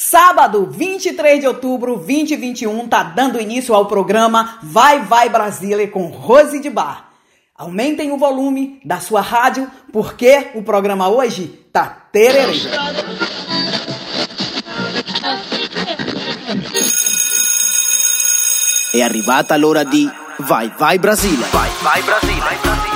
Sábado, 23 de outubro, 2021, tá dando início ao programa Vai Vai Brasília com Rose de Bar. Aumentem o volume da sua rádio, porque o programa hoje tá tererê. É arrivata l'ora di Vai Vai Brasília. Vai Vai Brasília. Vai, Brasília.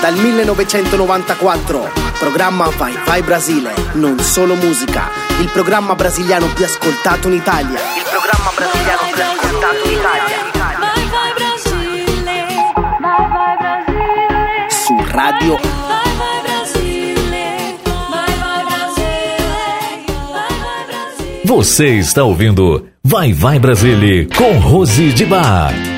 Dal 1994, programma Vai Vai Brasile, non solo musica, il programma brasiliano più ascoltato in Italia. Il programma brasiliano più ascoltato in Italia. Vai Vai Brasile, Vai Vai Brasile. Su Radio Vai Vai Brasile, Vai Vai Brasile, Vai Vai Brasile. Você está ouvindo Vai Vai Brasile com Rose de Bar.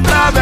blah blah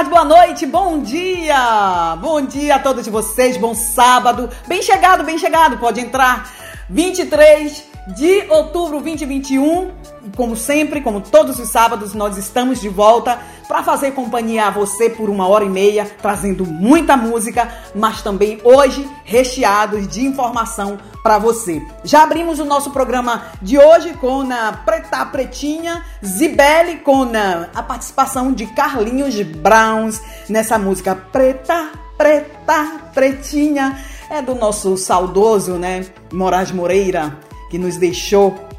Tarde, boa noite, bom dia! Bom dia a todos vocês, bom sábado. Bem chegado, bem chegado, pode entrar. 23 de outubro 2021. Como sempre, como todos os sábados, nós estamos de volta para fazer companhia a você por uma hora e meia, trazendo muita música, mas também hoje recheados de informação para você. Já abrimos o nosso programa de hoje com a Preta Pretinha, Zibele, com a participação de Carlinhos Browns nessa música Preta, Preta, Pretinha. É do nosso saudoso, né, Moraes Moreira, que nos deixou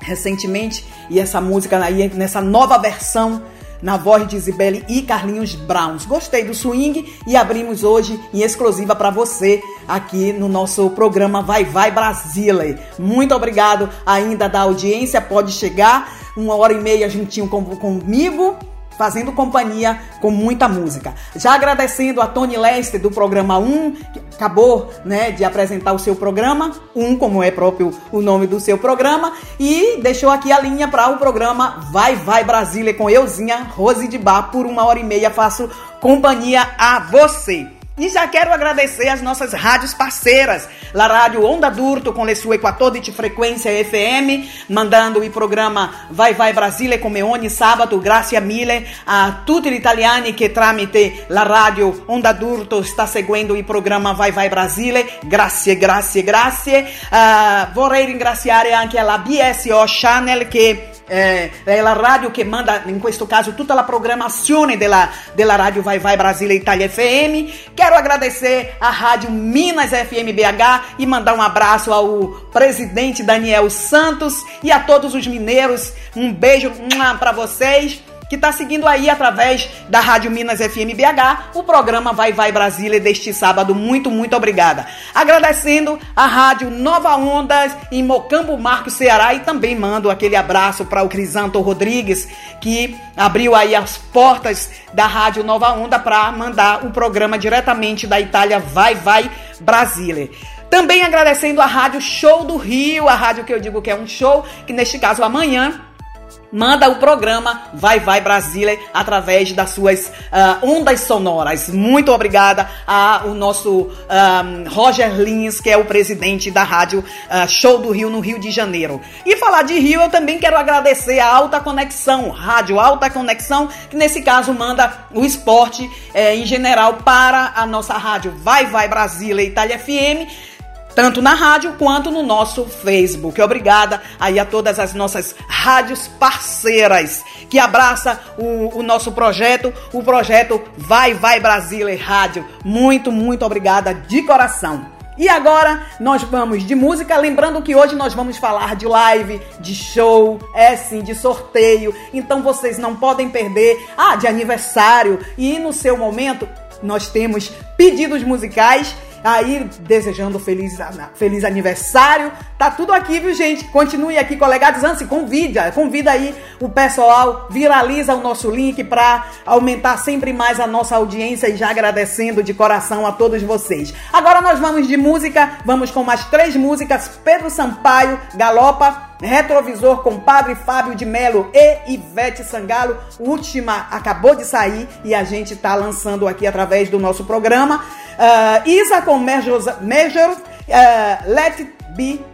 recentemente. E essa música aí, nessa nova versão, na voz de Isabelle e Carlinhos Browns. Gostei do swing e abrimos hoje em exclusiva para você aqui no nosso programa Vai Vai Brasília. Muito obrigado ainda da audiência. Pode chegar uma hora e meia juntinho com, comigo fazendo companhia com muita música. Já agradecendo a Tony Lester do programa 1, que acabou né, de apresentar o seu programa, 1 como é próprio o nome do seu programa, e deixou aqui a linha para o programa Vai Vai Brasília com euzinha Rose de Bar. Por uma hora e meia faço companhia a você. E já quero agradecer as nossas rádios parceiras, La Rádio Onda Durto com le sue 14 frequência FM, mandando o programa Vai Vai Brasile come ogni sabato, grazie mille a tutti gli italiani che tramite la radio Onda Durto sta seguendo il programma Vai Vai Brasile, grazie, grazie, grazie. Uh, vorrei ringraziare anche la BSO Channel che eh, è la radio che manda in questo caso tutta la programmazione della, della radio Vai Vai Brasília Itália FM. Quero agradecer à Rádio Minas FM BH e mandar um abraço ao presidente Daniel Santos e a todos os mineiros. Um beijo para vocês que está seguindo aí através da Rádio Minas FM BH o programa Vai Vai Brasília deste sábado. Muito, muito obrigada. Agradecendo a Rádio Nova Ondas em Mocambo Marcos, Ceará e também mando aquele abraço para o Crisanto Rodrigues que abriu aí as portas da Rádio Nova Onda para mandar o programa diretamente da Itália Vai Vai Brasília. Também agradecendo a Rádio Show do Rio, a rádio que eu digo que é um show, que neste caso amanhã manda o programa Vai Vai Brasília através das suas uh, ondas sonoras. Muito obrigada ao nosso um, Roger Lins, que é o presidente da rádio uh, Show do Rio, no Rio de Janeiro. E falar de Rio, eu também quero agradecer a Alta Conexão, Rádio Alta Conexão, que nesse caso manda o esporte eh, em geral para a nossa rádio Vai Vai Brasília Itália FM tanto na rádio quanto no nosso Facebook. Obrigada aí a todas as nossas rádios parceiras que abraça o, o nosso projeto, o projeto Vai Vai Brasília Rádio. Muito, muito obrigada de coração. E agora nós vamos de música, lembrando que hoje nós vamos falar de live, de show, é sim, de sorteio. Então vocês não podem perder, ah, de aniversário. E no seu momento nós temos pedidos musicais aí desejando feliz, feliz aniversário. Tá tudo aqui, viu, gente? Continue aqui, colegados. Antes, convida, convida aí o pessoal, viraliza o nosso link para aumentar sempre mais a nossa audiência e já agradecendo de coração a todos vocês. Agora nós vamos de música, vamos com mais três músicas: Pedro Sampaio, Galopa. Retrovisor com Padre Fábio de Melo e Ivete Sangalo. Última acabou de sair e a gente tá lançando aqui através do nosso programa. Uh, Isa com Major, uh, Let It Be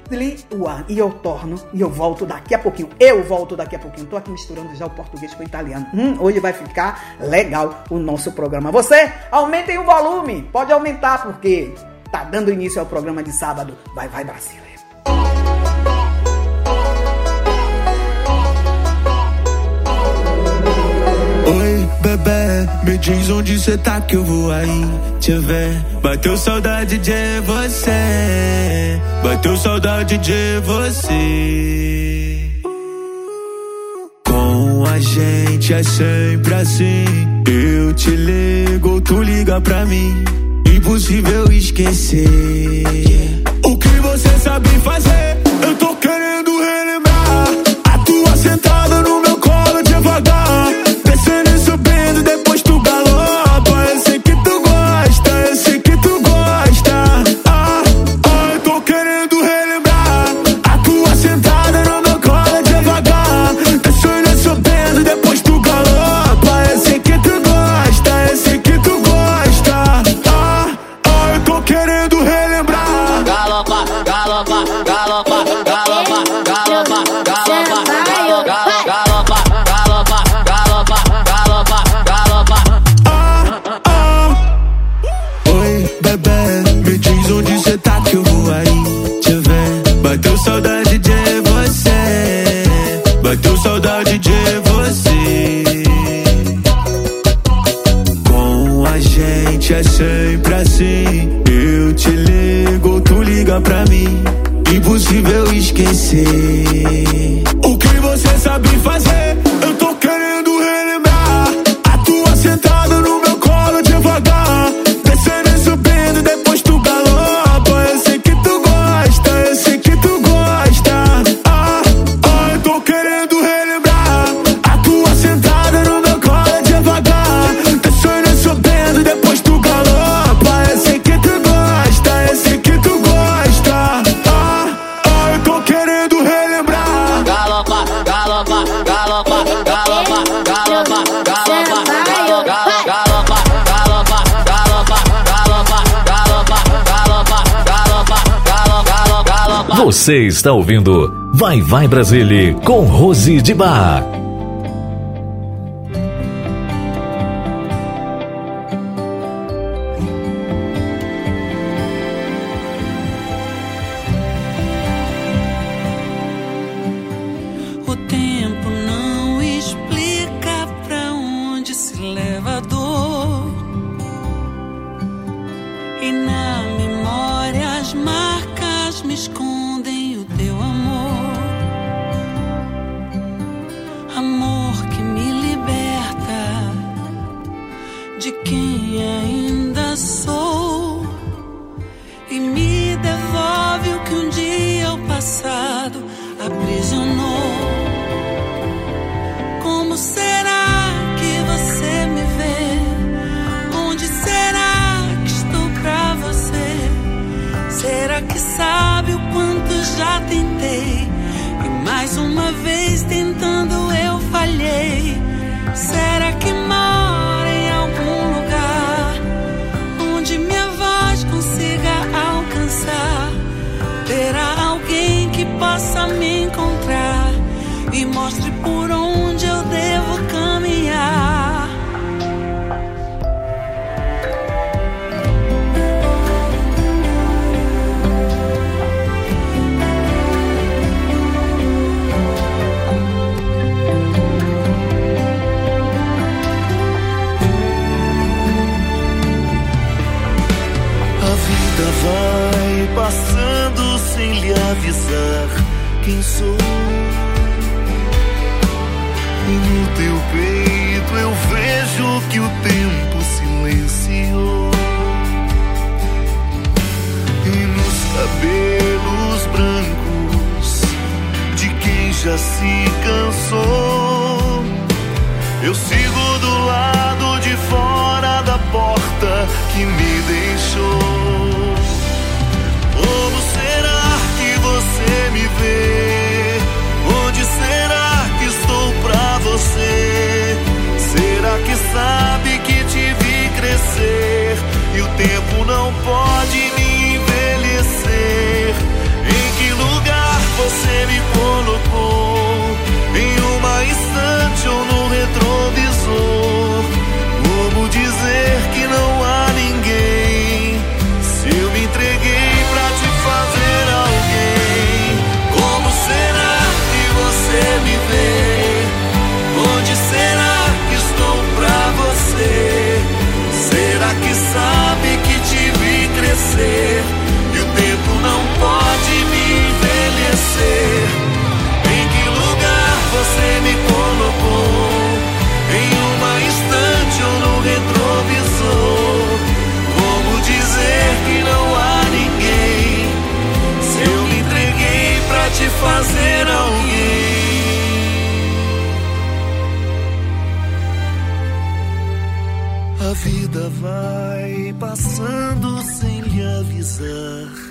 One. E eu torno, e eu volto daqui a pouquinho. Eu volto daqui a pouquinho. Tô aqui misturando já o português com o italiano. Hum, hoje vai ficar legal o nosso programa. Você, aumentem o volume. Pode aumentar, porque tá dando início ao programa de sábado. Vai, vai, Brasília. Bebê, me diz onde cê tá que eu vou aí te ver. Bateu saudade de você, bateu saudade de você. Com a gente é sempre assim. Eu te ligo, tu liga pra mim. Impossível esquecer. O que você sabe fazer? Eu tô Você está ouvindo Vai Vai Brasília com Rose de Bar. sou. E no teu peito eu vejo que o tempo silenciou. E nos cabelos brancos de quem já se cansou, eu sigo do lado de fora da porta que me deixou. sabe que te vi crescer e o tempo não pode me envelhecer. Em que lugar você me fazer alguém. A vida vai passando sem lhe avisar.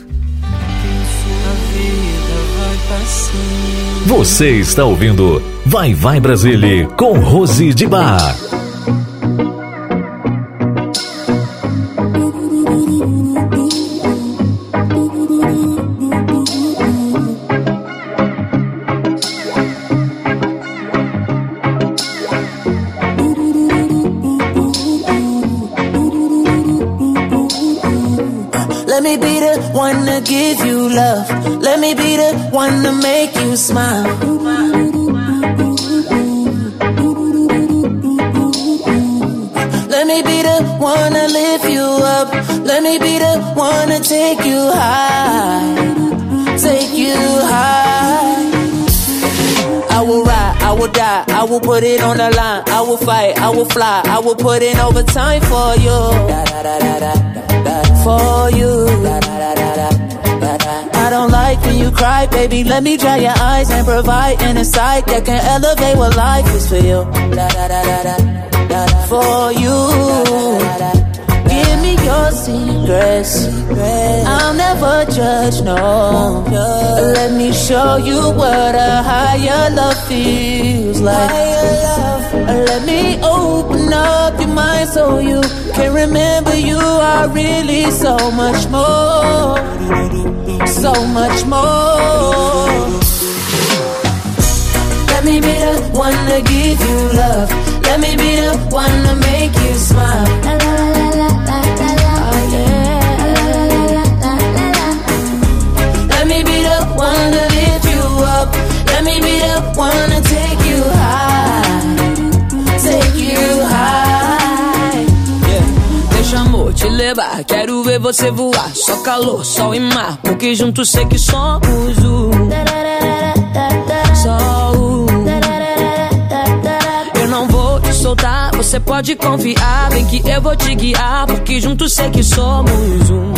A vida vai passando. Você está ouvindo Vai Vai Brasília com Rose de Bar. Lift you up. Let me be the one to take you high. Take you high. I will ride, I will die, I will put it on the line. I will fight, I will fly, I will put in overtime for you. For you. I don't like when you cry, baby. Let me dry your eyes and provide an insight that can elevate what life is for you. For you. Your secrets. I'll never judge, no. Let me show you what a higher love feels like. Let me open up your mind so you can remember you are really so much more. So much more. Let me be the one to give you love. Let me be the one to make you smile. To take you high. Take you high. Deixa amor te levar, quero ver você voar. Só calor, sol e mar, porque juntos sei que somos o. Só o. Eu não vou te soltar, você pode confiar. Bem que eu vou te guiar, porque juntos sei que somos um.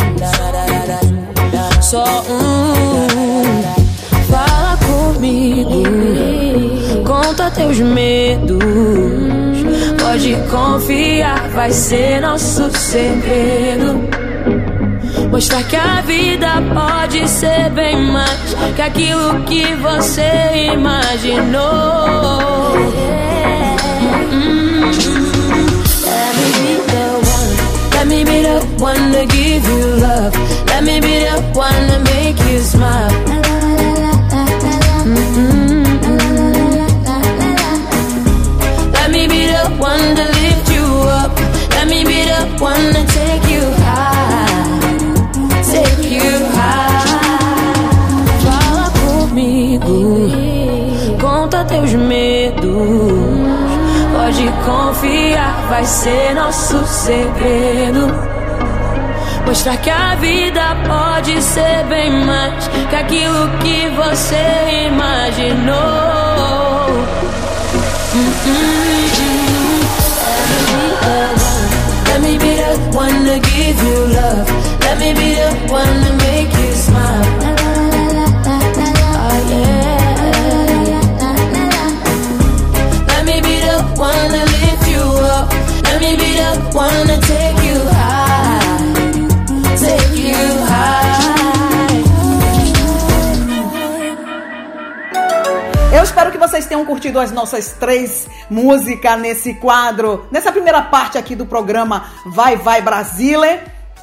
Só um. Comigo, conta teus medos. Pode confiar, vai ser nosso segredo. Mostrar que a vida pode ser bem mais que aquilo que você imaginou. Hum. Let me be the one to give you love. Let me be the one to make you smile. One to lift you up. Let me be the one to take you high. Take you high. Fala comigo. Conta teus medos. Pode confiar, vai ser nosso segredo. Mostrar que a vida pode ser bem mais que aquilo que você imaginou. Let one to give you love. Let me be the one to make you smile. Oh, yeah. Let me be the one to lift you up. Let me be the one to take you high. Eu espero que vocês tenham curtido as nossas três músicas nesse quadro, nessa primeira parte aqui do programa Vai Vai Brasile.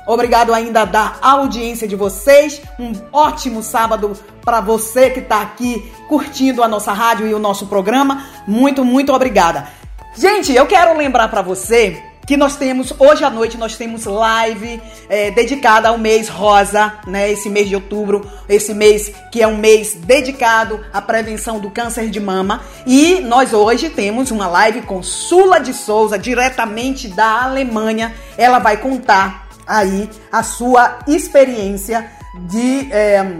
Obrigado ainda da audiência de vocês. Um ótimo sábado para você que está aqui curtindo a nossa rádio e o nosso programa. Muito, muito obrigada. Gente, eu quero lembrar para você que nós temos, hoje à noite, nós temos live é, dedicada ao mês rosa, né? Esse mês de outubro, esse mês que é um mês dedicado à prevenção do câncer de mama. E nós hoje temos uma live com Sula de Souza, diretamente da Alemanha. Ela vai contar aí a sua experiência de. é,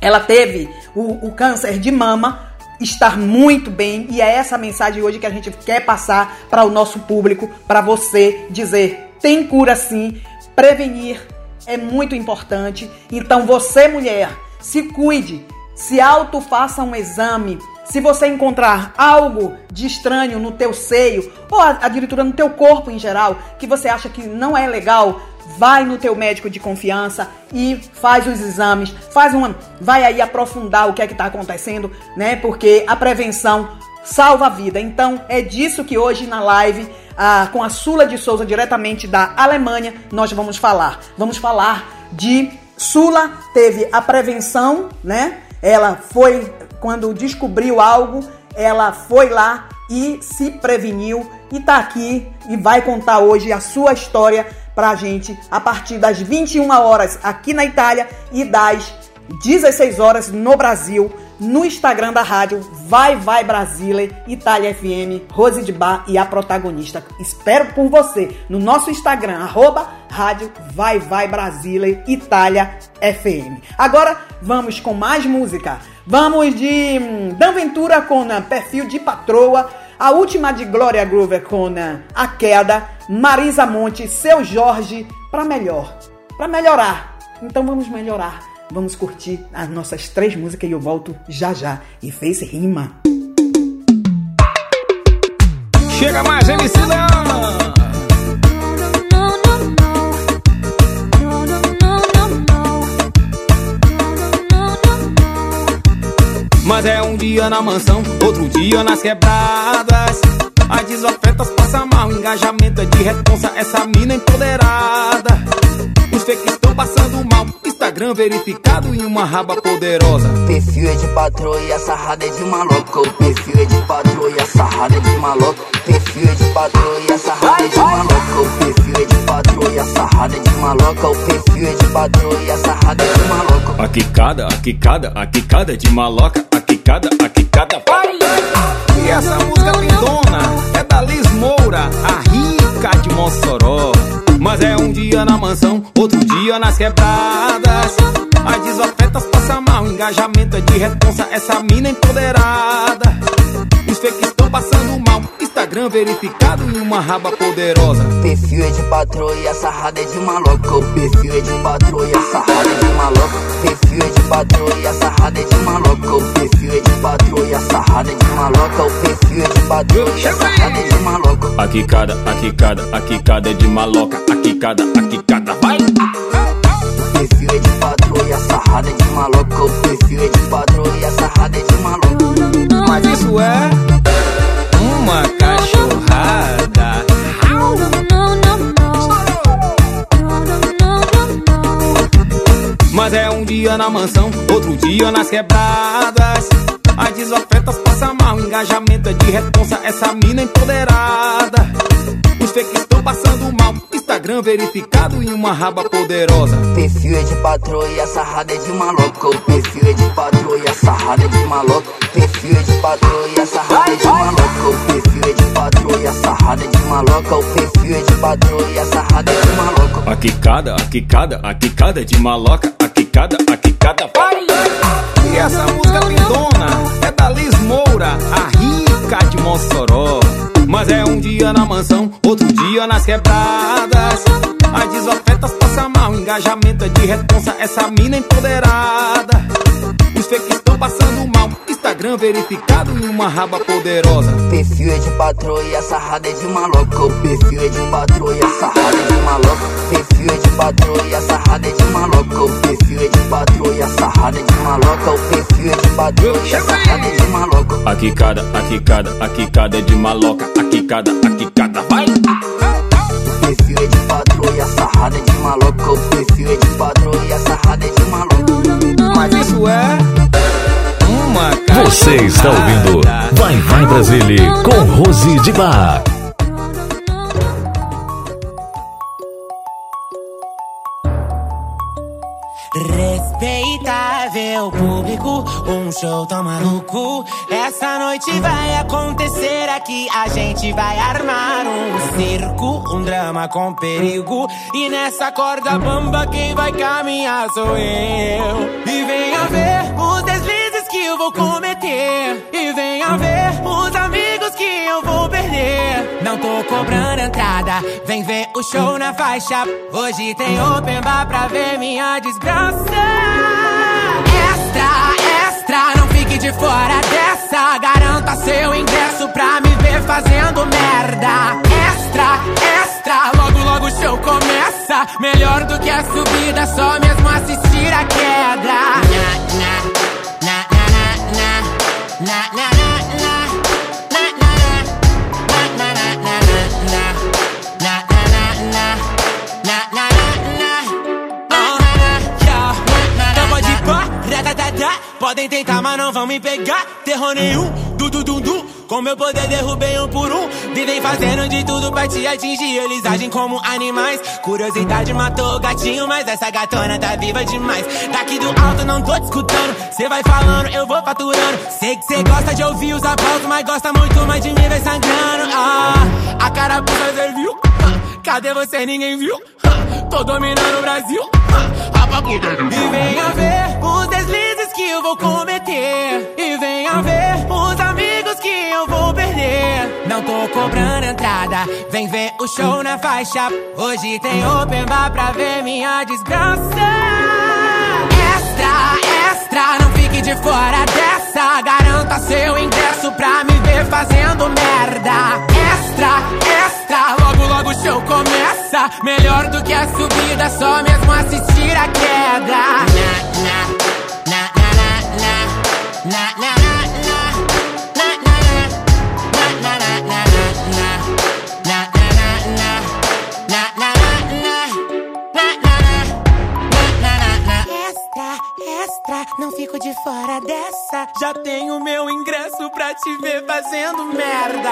ela teve o, o câncer de mama estar muito bem e é essa mensagem hoje que a gente quer passar para o nosso público, para você dizer tem cura sim, prevenir é muito importante. Então você mulher, se cuide, se auto faça um exame. Se você encontrar algo de estranho no teu seio ou a, a diretora no teu corpo em geral, que você acha que não é legal, vai no teu médico de confiança e faz os exames, faz uma, vai aí aprofundar o que é que está acontecendo, né? Porque a prevenção salva a vida. Então é disso que hoje na live ah, com a Sula de Souza diretamente da Alemanha nós vamos falar. Vamos falar de Sula teve a prevenção, né? Ela foi quando descobriu algo, ela foi lá e se preveniu e tá aqui e vai contar hoje a sua história pra gente a partir das 21 horas aqui na Itália e das 16 horas no Brasil, no Instagram da rádio Vai Vai Brasília, Itália FM, Rose de Bar e a protagonista. Espero por você no nosso Instagram, arroba rádio Vai Vai Brasília, Itália FM. Agora vamos com mais música. Vamos de hum, Dan Ventura com ah, Perfil de Patroa, a última de Glória Groover com ah, A Queda, Marisa Monte, Seu Jorge, pra melhor, pra melhorar. Então vamos melhorar. Vamos curtir as nossas três músicas e eu volto já já. E fez rima. Chega mais, MC Leão. Mas é um dia na mansão, outro dia nas quebradas. As desofertas passam mal, engajamento é de responsa, essa mina empoderada. Os fakes estão passando mal, Instagram verificado em uma raba poderosa. Perfil é de patroa e a sarrada é de maloca. O perfil é de patroa e a sarrada é de maloca. Perfil é de patroa e a sarrada é de maloca. O perfil é de patroa e a sarrada é de maloca. O perfil é de patroa e a sarrada é de maloca. A quicada, a quicada, a quicada é de maloca. A quicada, a quicada, vai! E essa música lindona é da Liz Moura, a rica de Mossoró. Mas é um dia na mansão, outro dia nas quebradas. As desofertas passam mal, engajamento é de responsa, essa mina empoderada. Os fakes estão passando mal, Instagram verificado em uma raba poderosa. Perfil é de patroa e a sarrada é de maloca. O perfil é de patroa e a sarrada é de maloca. Perfil é de patroa e a sarrada é de maloca. O perfil é de patroa e a sarrada é de maloca. O perfil é de patroa e a sarrada é de maloca. A quicada, a quicada, a quicada é de maloca. A quicada, a quicada, vai! O perfil é de patroa e a sarrada é de maloca. O perfil é de patroa e a sarrada é de maloca. Mas isso é na mansão, outro dia nas quebradas. As desofertas passam mal, engajamento é de responsa, essa mina empoderada. Os fakes estão passando mal, Instagram verificado em uma raba poderosa. Perfil é de patroa e a sarrada é de maloca. O perfil é de patroa e a sarrada é de maloca. Perfil é de patroa e a sarrada é de maloca. O perfil é de patroa e a sarrada é de maloca. O perfil é de patroa e a sarrada é de maloca. A quicada, a quicada, a quicada é de maloca. A quicada, a quicada, vai! E essa um dia na mansão, outro dia nas quebradas. As desofertas passam mal, engajamento é de responsa, essa mina empoderada. Os fakes Instagram verificado em uma raba poderosa. Perfil é de patroa e a sarrada é de maloca. O perfil é de patroa e a sarrada é de maloca. Perfil é de patroa e a sarrada é de maloca. O perfil é de patroa e a sarrada é de maloca. O perfil é de patroa e a sarrada é de maloca. A quicada, a quicada, a quicada é de maloca. A quicada, a quicada, vai! O perfil é de patroa e a sarrada é de maloca. O perfil é de patroa e a sarrada é de maloca. Mas isso é uma Você está ouvindo Vai Vai Brasília com Rose de Bar. Respeitável público, um show tão maluco. Essa noite vai acontecer aqui. A gente vai armar um circo, um drama com perigo. E nessa corda bamba, quem vai caminhar sou eu. E venha ver os deslizes eu vou cometer. E venha ver os amigos que eu vou perder. Não tô cobrando entrada, vem ver o show na faixa. Hoje tem open bar pra ver minha desgraça. Extra, extra, não fique de fora dessa. Garanta seu ingresso pra me ver fazendo merda. Extra, extra, logo logo o show começa. Melhor do que a subida, só mesmo assistir a queda. Terror nenhum, du du du du. Com meu poder derrubei um por um. Vivem fazendo de tudo pra te atingir. Eles agem como animais. Curiosidade matou o gatinho, mas essa gatona tá viva demais. Daqui do alto não tô te escutando. Cê vai falando, eu vou faturando. Sei que cê gosta de ouvir os aplausos, mas gosta muito mais de me ver sangrando. Ah, a cara cê viu? Ah, Cadê você? Ninguém viu? Ah, Tô dominando o Brasil. Ah, E venha ver os deslizes que eu vou cometer. E venha ver os amigos que eu vou perder. Não tô cobrando entrada, vem ver o show na faixa. Hoje tem open bar pra ver minha desgraça. Extra, extra, não fique de fora dessa. Garanta seu ingresso pra me ver fazendo merda. Extra, extra, logo logo o show começa. Melhor do que a subida, só mesmo assistir a queda. Não fico de fora dessa. Já tenho meu ingresso pra te ver fazendo merda.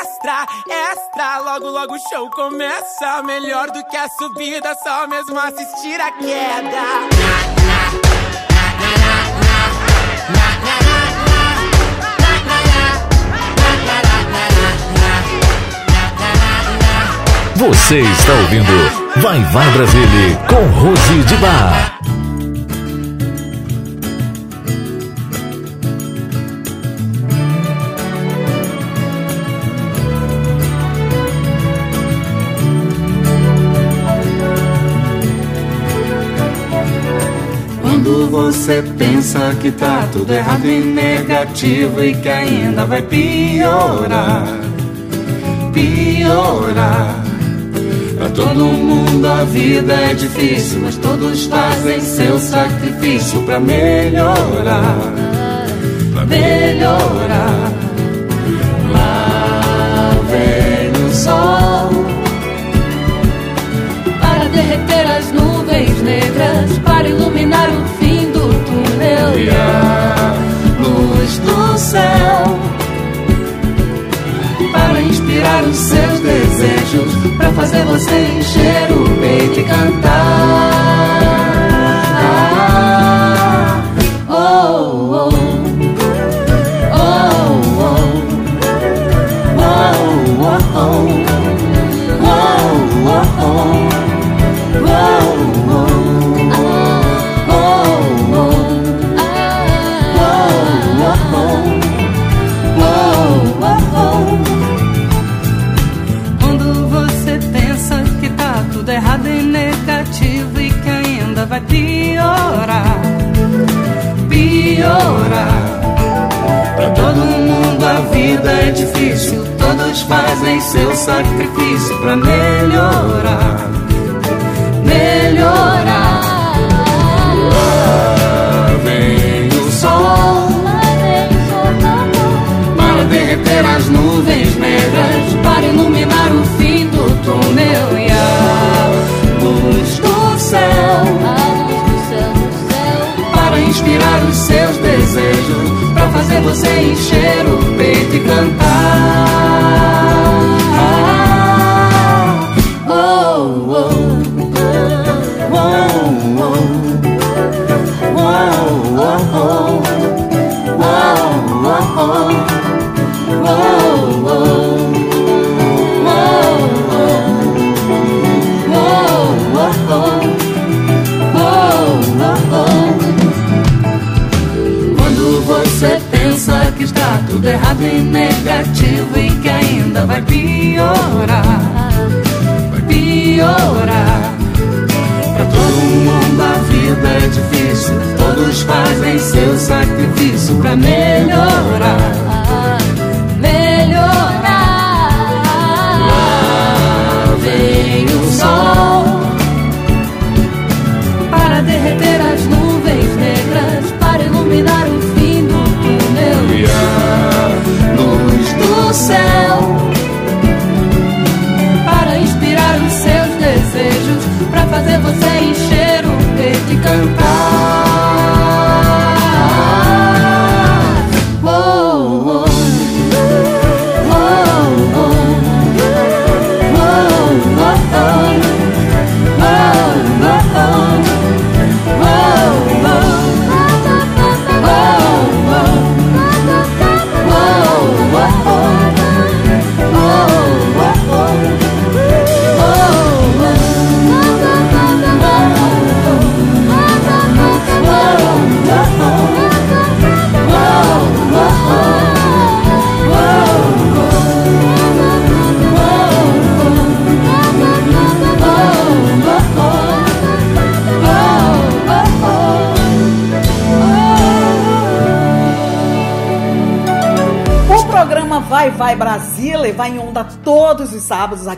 Extra, extra, logo logo o show começa. Melhor do que a subida, só mesmo assistir a queda. Você está ouvindo Vai Vai Brasília com Rose de Bar. Quando você pensa que tá tudo errado e negativo e que ainda vai piorar, piorar. Pra todo mundo a vida é difícil, mas todos fazem seu sacrifício pra melhorar, pra melhorar. Lá vem o sol Para derreter as nuvens negras, para iluminar o fim do túnel. e a luz do céu inspirar os seus desejos, para fazer você encher o peito e cantar.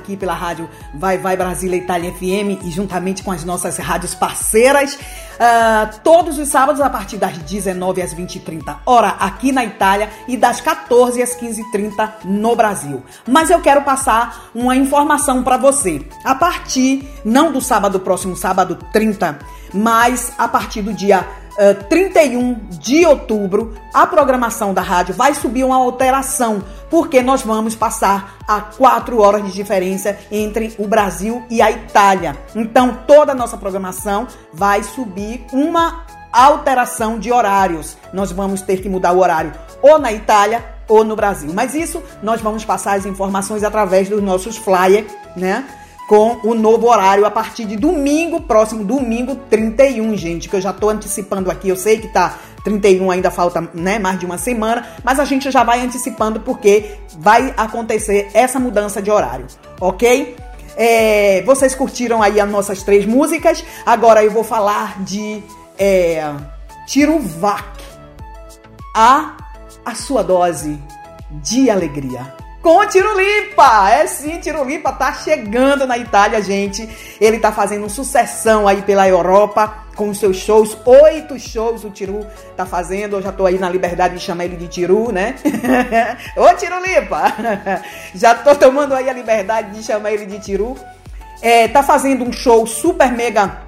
Aqui pela rádio Vai Vai Brasília Itália FM e juntamente com as nossas rádios parceiras. ah, todos os sábados a partir das 19 às 20h30, hora aqui na Itália, e das 14 às 15h30 no Brasil. Mas eu quero passar uma informação para você. A partir, não do sábado próximo, sábado 30, mas a partir do dia eh, 31 de outubro, a programação da rádio vai subir uma alteração, porque nós vamos passar a quatro horas de diferença entre o Brasil e a Itália. Então, toda a nossa programação vai subir uma alteração de horários. Nós vamos ter que mudar o horário ou na Itália ou no Brasil. Mas isso nós vamos passar as informações através dos nossos flyers, né? Com o novo horário a partir de domingo, próximo domingo 31, gente, que eu já tô antecipando aqui. Eu sei que tá 31 ainda falta, né, mais de uma semana, mas a gente já vai antecipando porque vai acontecer essa mudança de horário, ok? É, vocês curtiram aí as nossas três músicas. Agora eu vou falar de é, Tiruvac, a a sua dose de alegria com o Tirulipa. É sim, Tirulipa tá chegando na Itália, gente. Ele tá fazendo sucessão aí pela Europa com os seus shows. Oito shows o Tiru tá fazendo. Eu já tô aí na liberdade de chamar ele de Tiru, né? Ô Tirulipa! Já tô tomando aí a liberdade de chamar ele de Tiru. É, tá fazendo um show super mega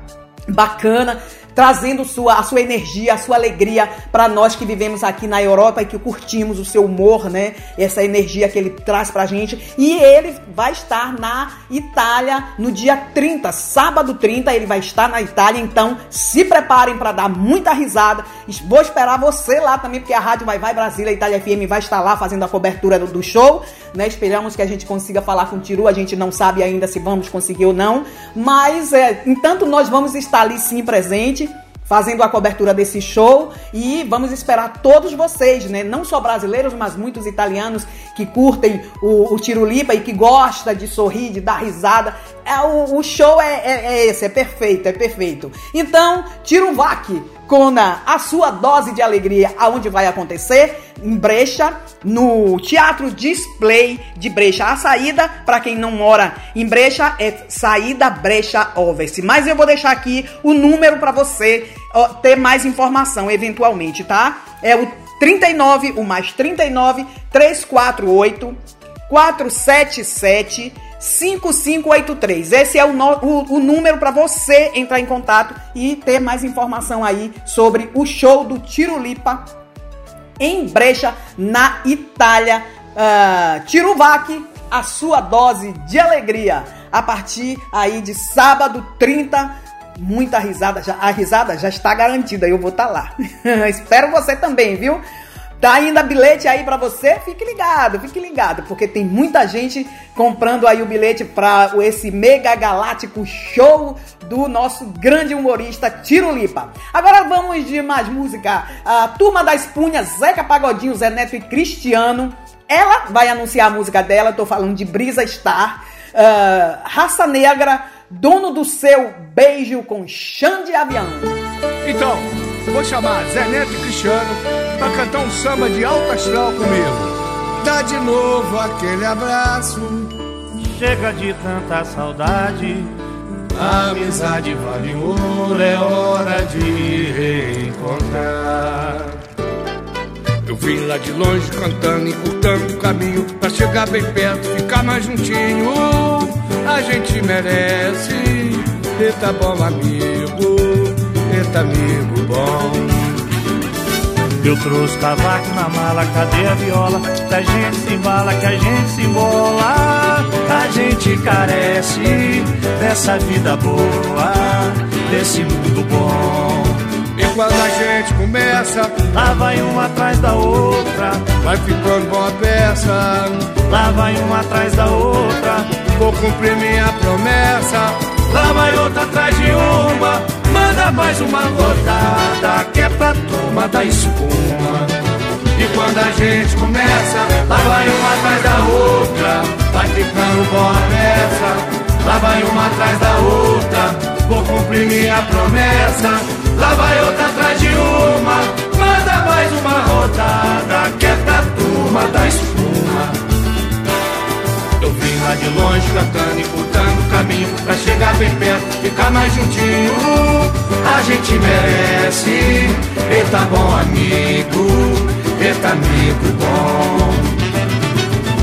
bacana trazendo sua, a sua energia, a sua alegria para nós que vivemos aqui na Europa e que curtimos o seu humor, né? Essa energia que ele traz pra gente. E ele vai estar na Itália no dia 30, sábado 30, ele vai estar na Itália, então se preparem para dar muita risada. Vou esperar você lá também, porque a Rádio Vai Vai Brasília Itália FM vai estar lá fazendo a cobertura do, do show, né? Esperamos que a gente consiga falar com o Tiru, a gente não sabe ainda se vamos conseguir ou não, mas é, entanto nós vamos estar ali sim presente fazendo a cobertura desse show e vamos esperar todos vocês, né? Não só brasileiros, mas muitos italianos que curtem o, o Tirulipa e que gosta de sorrir, de dar risada. É, o, o show é, é- é esse, é perfeito, é perfeito. Então, Tiruvac, Cona, a sua dose de alegria, aonde vai acontecer? Em Brecha, no Teatro Display de Brecha. A saída, para quem não mora em Brecha, é saída Brecha Overs. Mas eu vou deixar aqui o número para você ó, ter mais informação, eventualmente, tá? É o 39, o mais 39 348 477 5583. Esse é o, no- o- o número para você entrar em contato e ter mais informação aí sobre o show do Tirulipa em Brecha, na Itália. Uh, Tiruvac, a sua dose de alegria. A partir aí de sábado 30. Muita risada, já, a risada já está garantida, eu vou estar lá. Espero você também, viu? Tá ainda bilhete aí pra você? Fique ligado, fique ligado, porque tem muita gente comprando aí o bilhete pra esse mega galáctico show do nosso grande humorista Tirulipa. Agora vamos de mais música. A Turma da Espunha, Zeca Pagodinho, Zé Neto e Cristiano. Ela vai anunciar a música dela, tô falando de Brisa Star. Ah, Raça Negra, dono do seu beijo com Xande Avião. Então, vou chamar Zé Neto e Cristiano pra cantar um samba de alta astral comigo. Dá de novo aquele abraço. Chega de tanta saudade. A amizade vale ouro, é hora de reencontrar. Eu vim lá de longe cantando, encurtando o caminho pra chegar bem perto, ficar mais juntinho. A gente merece, eita bom amigo, eita amigo bom. Eu trouxe cavaco na mala, cadê a viola? Que a gente se embala, que a gente se embola. A gente carece dessa vida boa, desse mundo bom. E quando a gente começa, lá vai uma atrás da outra. Vai ficando boa peça, lá vai uma atrás da outra. Vou cumprir minha promessa, lá vai outra atrás de uma. Manda mais uma rodada, que é pra turma da espuma. E quando a gente começa, lá vai uma atrás da outra, vai ficando boa peça, lá vai uma atrás da outra, vou cumprir minha promessa, lá vai outra atrás de uma, manda mais uma rodada, que é pra turma da espuma. De longe cantando, encurtando o caminho pra chegar bem perto, ficar mais juntinho. A gente merece. Eita bom amigo, eita amigo bom.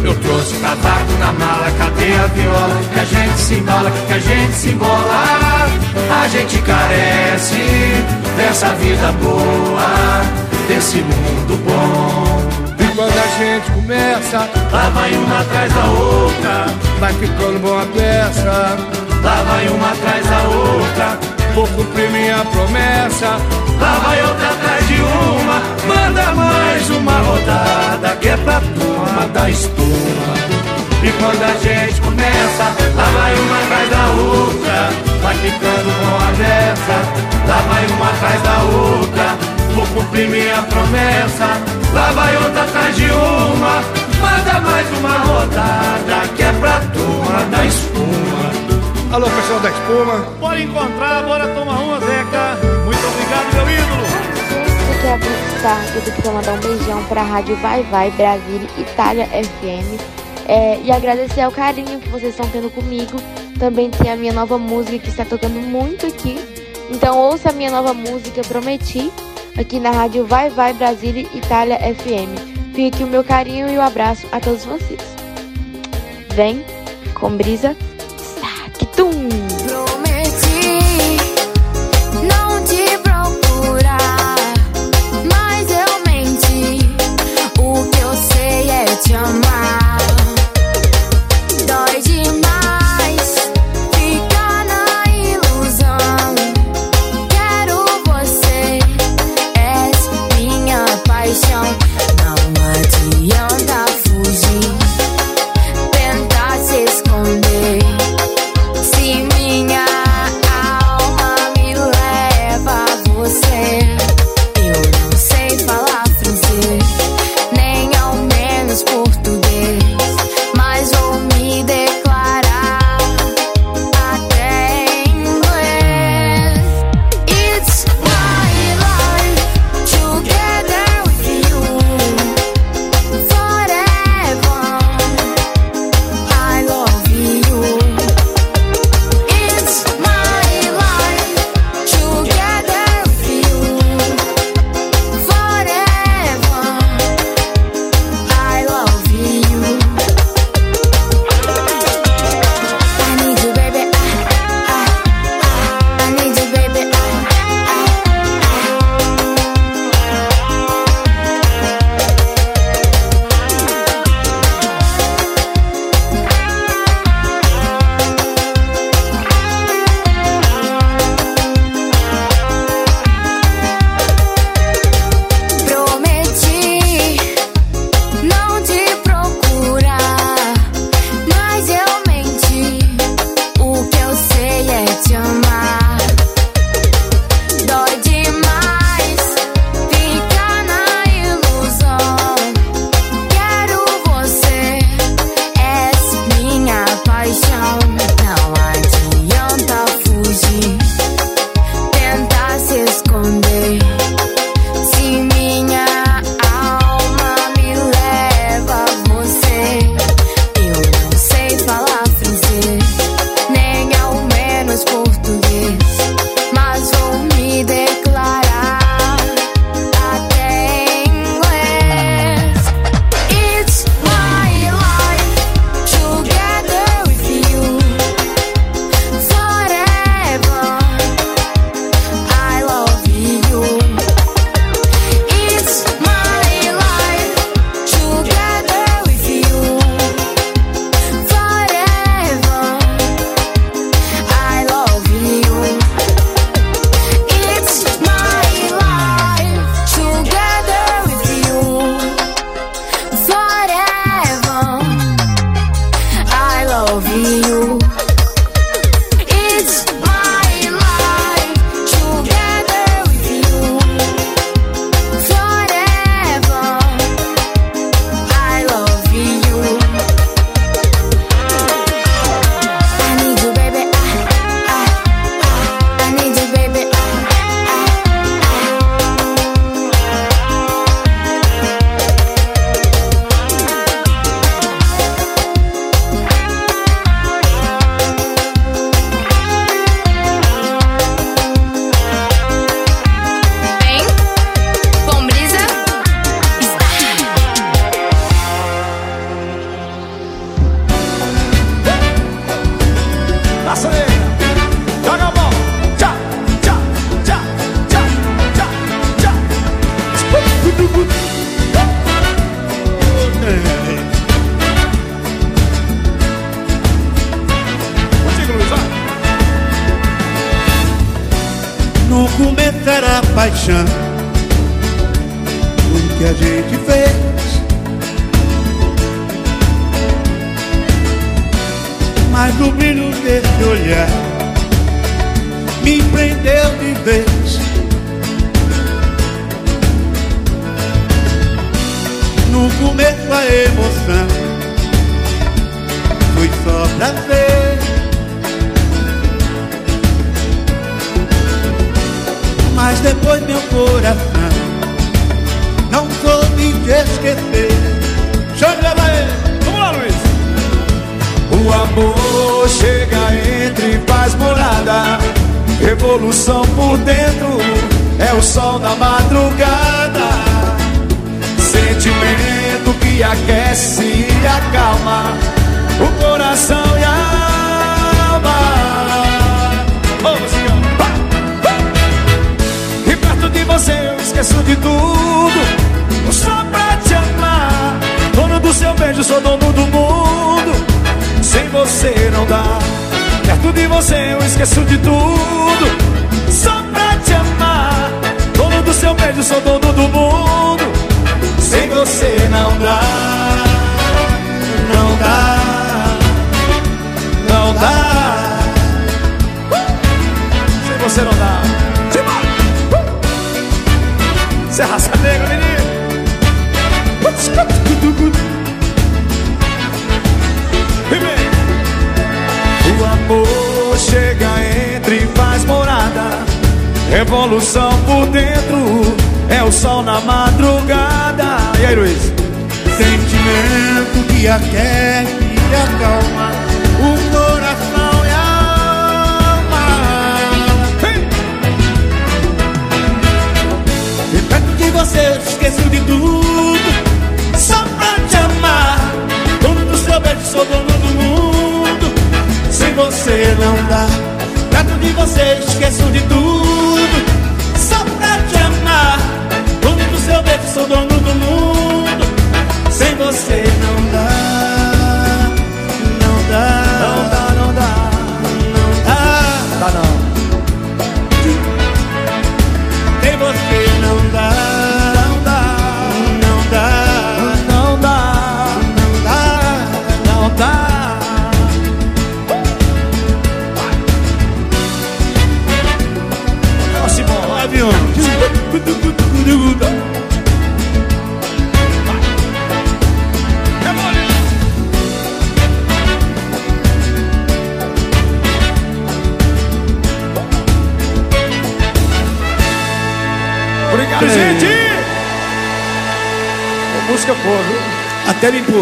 Eu trouxe o cavaco na mala, cadê a viola? Que a gente se embala, que a gente se embola. A gente carece dessa vida boa, desse mundo bom. Gente começa, Lá vai uma atrás da outra, vai ficando boa peça. lá vai uma atrás da outra. Vou cumprir minha promessa. Lá vai outra atrás de uma, manda mais uma rodada que é pra turma da espuma. E quando a gente começa, lá vai uma atrás da outra, vai ficando com a dessa. Lá vai uma atrás da outra, cumprir minha promessa. Lá vai outra atrás de uma, manda mais uma rodada que é pra turma da espuma. Alô, pessoal da espuma. Bora encontrar, bora tomar uma, Zeca. Muito obrigado, meu ídolo. Aqui é a Bruna Stark, eu pra mandar um beijão pra Rádio Vai Vai Brasília Itália FM. É, e agradecer ao carinho que vocês estão tendo comigo. Também tem a minha nova música que está tocando muito aqui. Então ouça a minha nova música, Prometi, aqui na Rádio Vai Vai Brasília Itália FM. Fica aqui o meu carinho e o abraço a todos vocês. Vem com brisa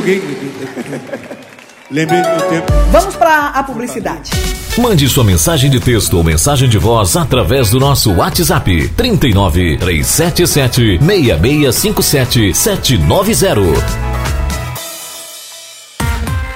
Empolguei. Lembrei do tempo. Vamos para a publicidade. Mande sua mensagem de texto ou mensagem de voz através do nosso WhatsApp 39 377 6657 790.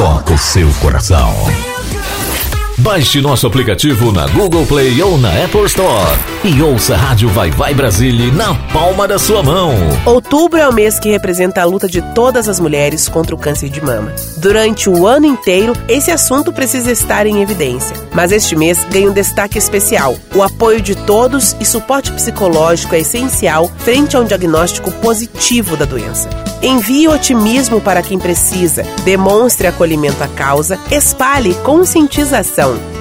toca o seu coração. Baixe nosso aplicativo na Google Play ou na Apple Store e ouça a Rádio Vai Vai Brasília na palma da sua mão. Outubro é o mês que representa a luta de todas as mulheres contra o câncer de mama. Durante o ano inteiro, esse assunto precisa estar em evidência. Mas este mês ganha um destaque especial. O apoio de todos e suporte psicológico é essencial frente a um diagnóstico positivo da doença. Envie otimismo para quem precisa, demonstre acolhimento à causa, espalhe conscientização.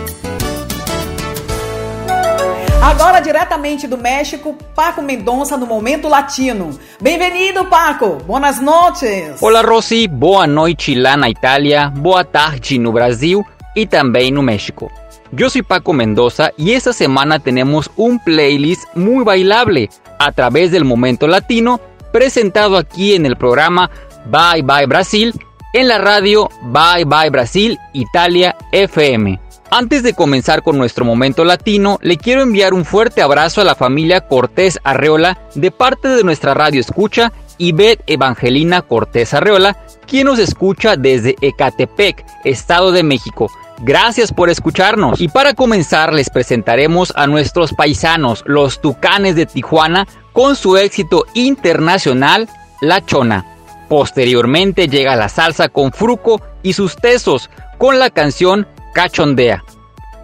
Agora, diretamente do México, Paco Mendonça no Momento Latino. Bem-vindo, Paco. Buenas noches. Olá, Rosy. Boa noite lá na Itália, boa tarde no Brasil e também no México. Yo soy Paco Mendoza y esta semana tenemos un playlist muy bailable a través del Momento Latino presentado aquí en el programa Bye Bye Brasil en la radio Bye Bye Brasil Italia FM. Antes de comenzar con nuestro momento latino, le quiero enviar un fuerte abrazo a la familia Cortés Arreola de parte de nuestra radio escucha Ivette Evangelina Cortés Arreola, quien nos escucha desde Ecatepec, Estado de México. Gracias por escucharnos. Y para comenzar les presentaremos a nuestros paisanos, los Tucanes de Tijuana, con su éxito internacional, La Chona. Posteriormente llega la salsa con Fruco y sus tesos, con la canción Cachondea.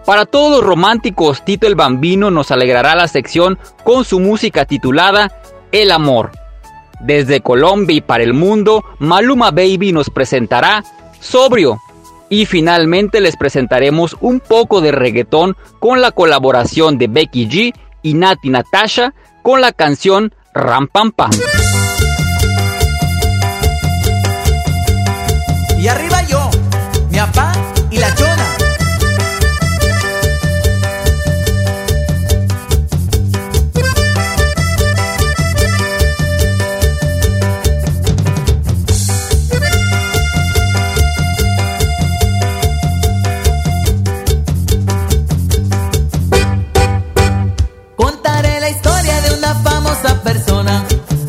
Para todos los románticos, Tito el Bambino nos alegrará la sección con su música titulada El Amor. Desde Colombia y para el mundo, Maluma Baby nos presentará Sobrio. Y finalmente les presentaremos un poco de reggaetón con la colaboración de Becky G y Nati Natasha con la canción Ram Pam. Y arriba yo, mi papá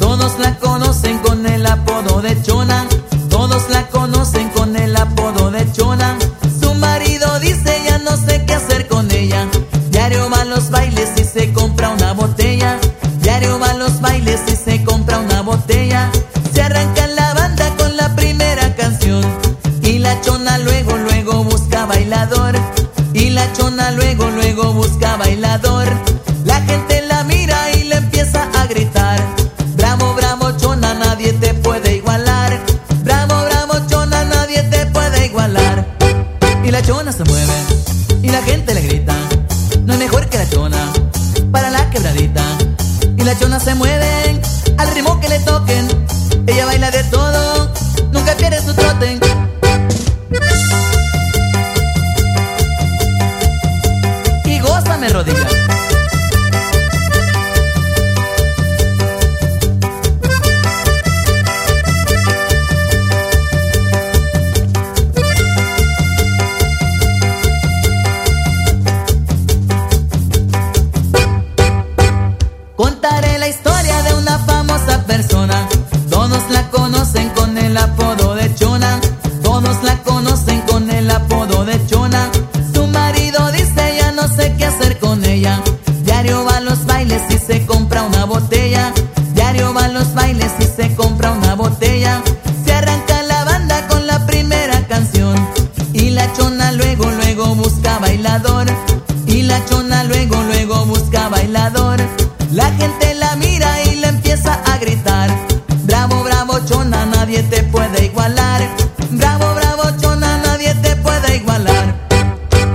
Todos la conocen con el apodo de Chona. Todos la conocen con el apodo de Chona. Su marido dice ya no sé qué hacer con ella. Diario va a los bailes y se compra una botella. Diario va a los bailes y se compra una botella. Se arranca Y la chona se mueve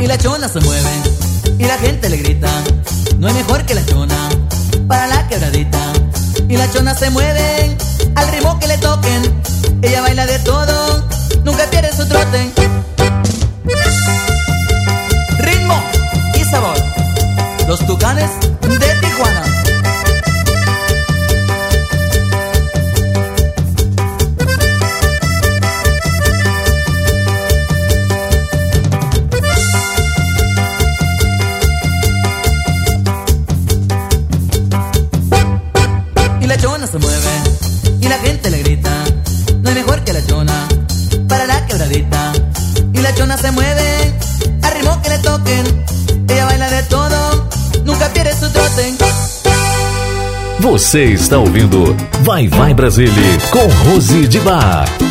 Y la chona se mueve y la gente le grita. No hay mejor que la chona para la quebradita. Y la chona se mueve al ritmo que le toquen. Ella baila de todo, nunca pierde su trote. Ritmo y sabor. Los tucanes Chona se mueve al ritmo que le toquen. Ella baila de todo, nunca pierde su trote. Você está ouvindo Vai Vai Brasília com Rose de Bar.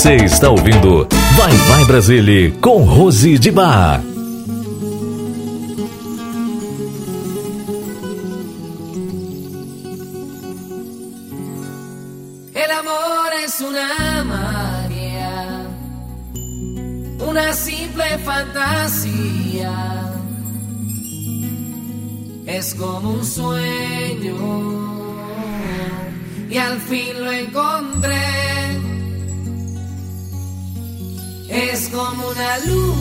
Você está ouvindo Vai Vai Brasile com Rose de Bar. es como una luz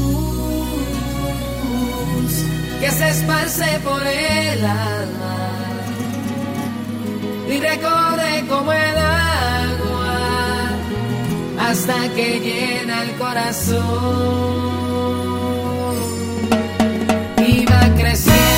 que se esparce por el alma y recorre como el agua hasta que llena el corazón y va creciendo.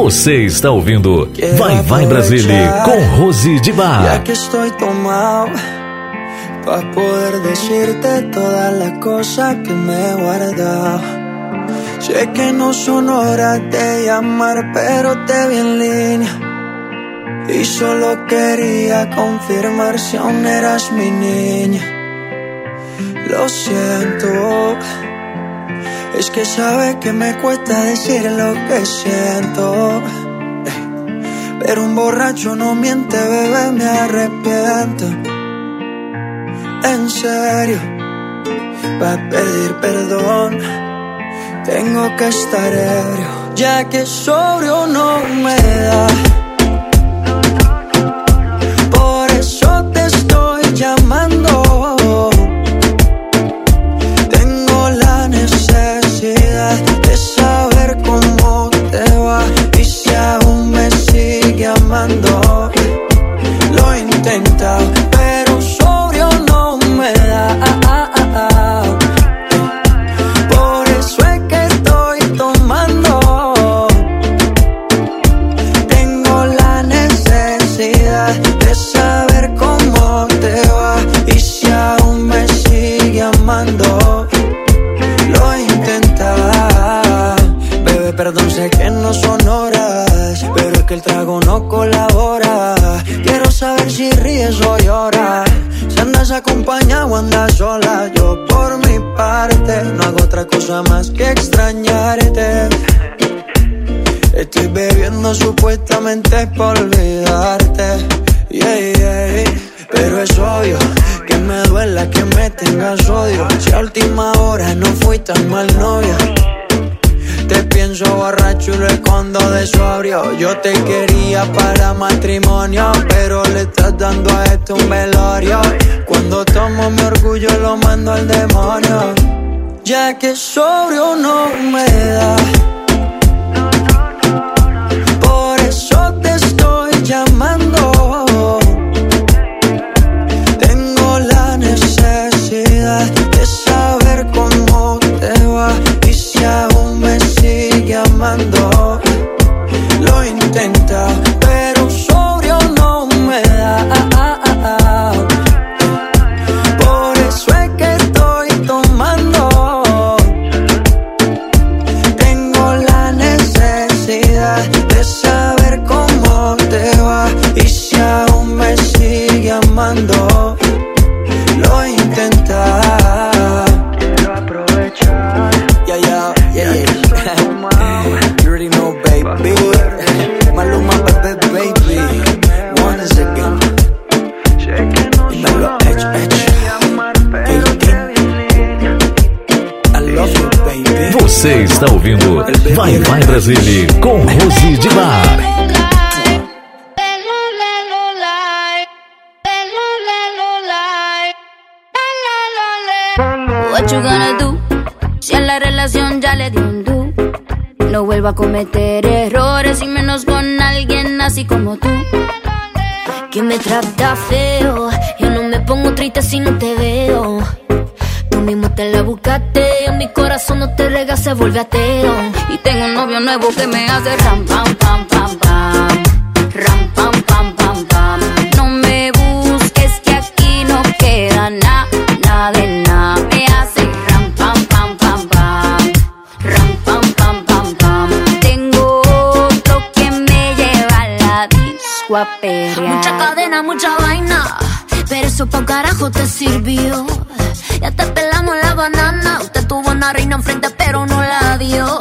Você está ouvindo Vai Vai Brasília com Rosy de Bar. Ya que tão mal, pra poder decirte toda a coisa que me he guardado. Sé que no son horas de llamar, pero te vi en línea. Y solo quería confirmar si aún eras mi niña. Lo siento. Es que sabe que me cuesta decir lo que siento. Pero un borracho no miente, bebé, me arrepiento. En serio, va a pedir perdón. Tengo que estar ebrio, ya que sobrio no me da. Necesidad Vai Vai Brasília com Rose de Bar. What you gonna do? Si a la relación ya le di un do. No vuelvo a cometer errores y menos con alguien así como tú. Que me trata feo. Yo no me pongo triste si no te veo. Mismo te la buscaste. En mi corazón no te rega, se vuelve ateo. Y tengo un novio nuevo que me hace ram, pam, pam, pam, pam. Ram, pam, pam, pam, pam. No me busques que aquí no queda nada, nada de nada. Me hace ram, pam, pam, pam, pam. Ram, pam, pam, pam, pam. Tengo otro que me lleva a la disco a perrear. Mucha cadena, mucha vaina. Pero eso pa' carajo te sirvió. Ya te pelamos la banana. Usted tuvo una reina enfrente, pero no la dio.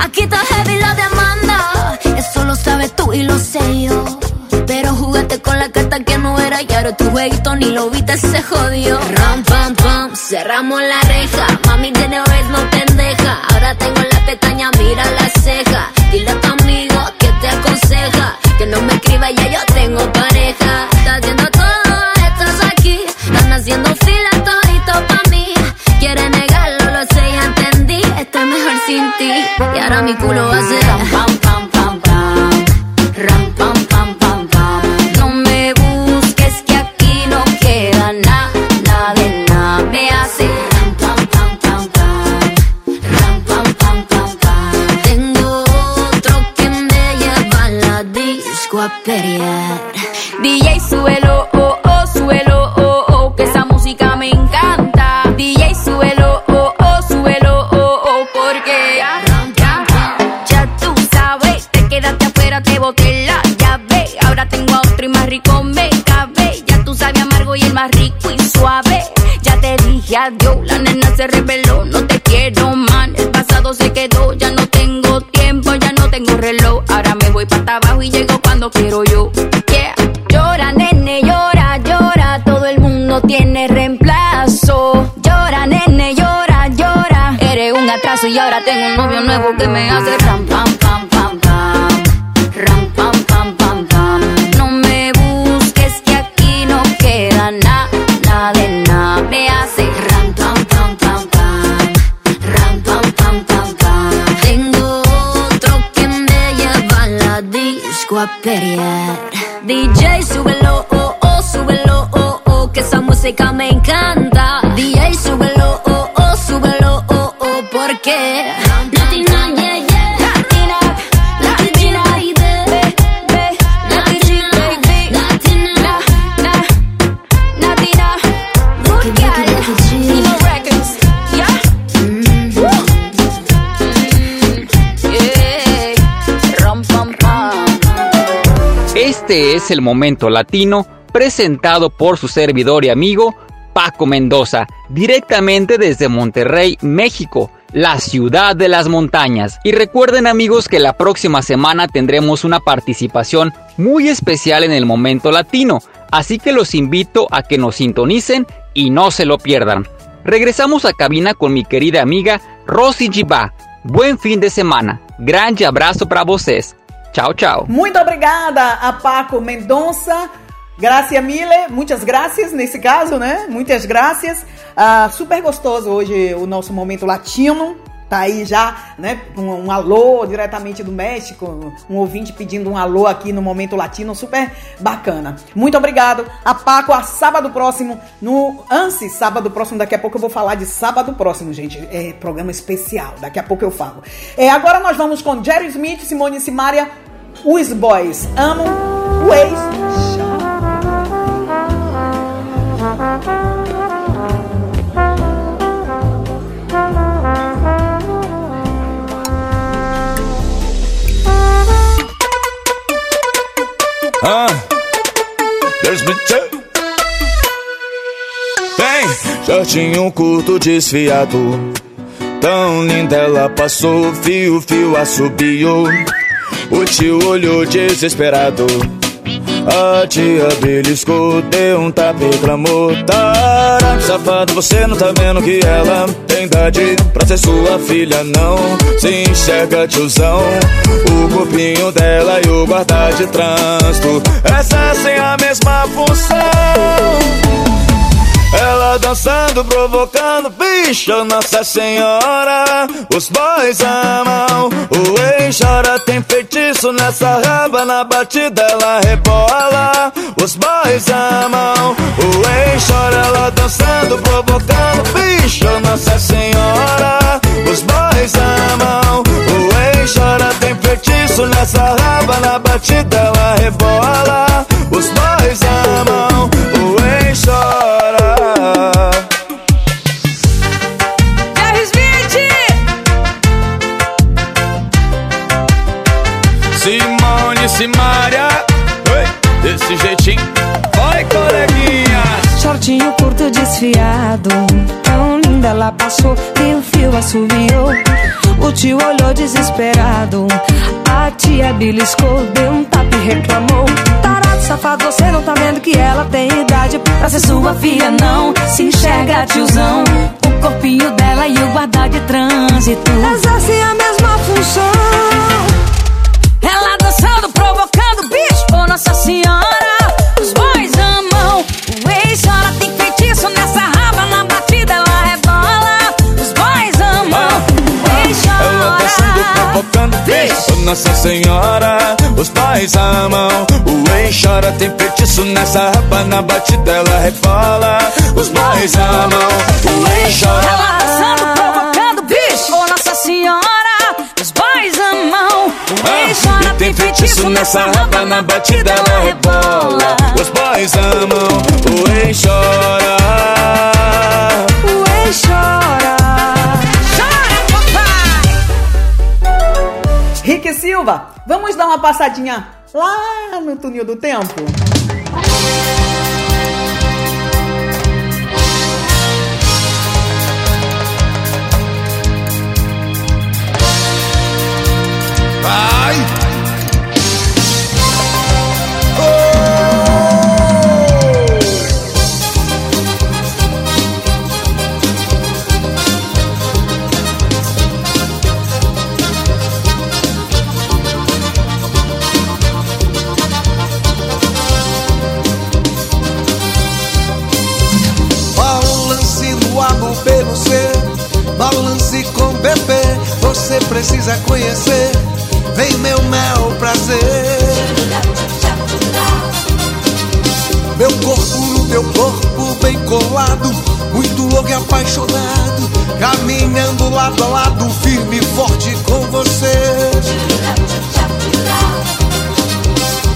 Aquí está heavy la demanda. Eso lo sabes tú y lo sé yo. Pero jugaste con la carta que no era y ahora tu jueguito ni lo viste, se jodió. Ram, pam, pam, cerramos la reja. Mami de vez no pendeja. Ahora tengo la pestaña, mira la ceja. Dile a tu amigo que te aconseja. Que no me escriba, ya yo tengo pareja. Y ahora mi culo hace ram, pam, pam, pam, pam. Ram, pam, pam, pam, pam. No me busques que aquí no queda nada, de nada. Me hace ram, pam, pam, pam, pam. Ram, pam, pam, pam, pam. Tengo otro que me lleva a la disco a pelear. DJ, súbelo, adiós, la nena se reveló, no te quiero man. El pasado se quedó, ya no tengo tiempo, ya no tengo reloj. Ahora me voy para abajo y llego cuando quiero yo. Yeah. Llora, nene, llora, llora. Todo el mundo tiene reemplazo. Llora, nene, llora, llora. Eres un atraso y ahora tengo un novio nuevo que me hace ram, pam, a pelear. DJ, súbelo, oh, oh, súbelo, oh, oh, que esa música me encanta. DJ, súbelo, oh, oh, súbelo, oh, oh, porque. Este es el momento latino presentado por su servidor y amigo Paco Mendoza, directamente desde Monterrey, México, la ciudad de las montañas. Y recuerden amigos que la próxima semana tendremos una participación muy especial en el momento latino, así que los invito a que nos sintonicen y no se lo pierdan. Regresamos a cabina con mi querida amiga Rosy Gibá. Buen fin de semana. Grande abraço para vocês. Tchau, tchau. Muito obrigada a Paco Mendonça. Gracia Mille, muitas graças nesse caso, né? Muitas graças. Ah, super gostoso hoje o nosso momento latino. Tá aí já, né? Um, um alô diretamente do México. Um ouvinte pedindo um alô aqui no Momento Latino. Super bacana. Muito obrigado. A Paco, a sábado próximo, no ANSI, sábado próximo. Daqui a pouco eu vou falar de sábado próximo, gente. É programa especial. Daqui a pouco eu falo. É, agora nós vamos com Jerry Smith, Simone Simaria. Os boys amam o ex. Ah, there's me too. Vem, shortinho curto desfiado. Tão linda ela passou, fio, fio assobiou. O tio olhou desesperado. A tia beliscou, deu um tapa e reclamou Tarado, safado, você não tá vendo que ela tem idade Pra ser sua filha, não. Se enxerga, tiozão. O corpinho dela e o guarda de trânsito. Exercem a mesma função ela dançando, provocando, bicho, Nossa Senhora. Os boys amam, o ex chora, tem feitiço nessa raba, na batida ela rebola. Os boys amam, o ex chora, ela dançando, provocando, bicho, Nossa Senhora. Os boys amam, o ex chora, tem feitiço nessa raba, na batida ela rebola. Os boys amam, o ex chora. Simone, Simária, oi, desse jeitinho, vai coleguinha. Shortinho curto desfiado. Tão linda ela passou E o fio assobiou O tio olhou desesperado. A tia beliscou Deu um tapa e reclamou. Tarado, safado, você não tá vendo que ela tem idade. Pra ser sua filha, não Se enxerga, tiozão. O corpinho dela e o guarda de trânsito. Exerce a mesma função. Ela dançando, provocando, bicho, oh Nossa Senhora. Provocando, bicho, Nossa Senhora. Os pais amam, o ex chora, tem feitiço nessa raba, na batida ela rebola. Os pais amam, o ex chora. Ela dançando, provocando, bicho, oh Nossa Senhora. Os boys amam, o chora, Ah, E tem feitiço nessa raba, na batida ela rebola. Os boys amam, o ex chora. O ex chora Rick Silva, vamos dar uma passadinha lá no túnel do tempo? Vai! Você precisa conhecer. Vem meu mel prazer. Meu corpo no teu corpo bem colado. Muito louco e apaixonado. Caminhando lado a lado Firme e forte com você.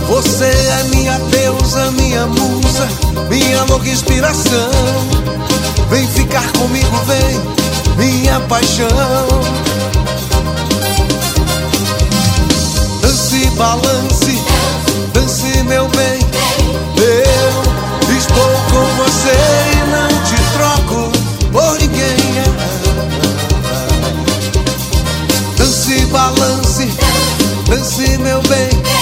Você é minha deusa, minha musa Minha louca inspiração. Vem ficar comigo, vem, minha paixão. Dance, balance, dance meu bem. Eu estou com você e não te troco por ninguém. Dance, balance, dance meu bem.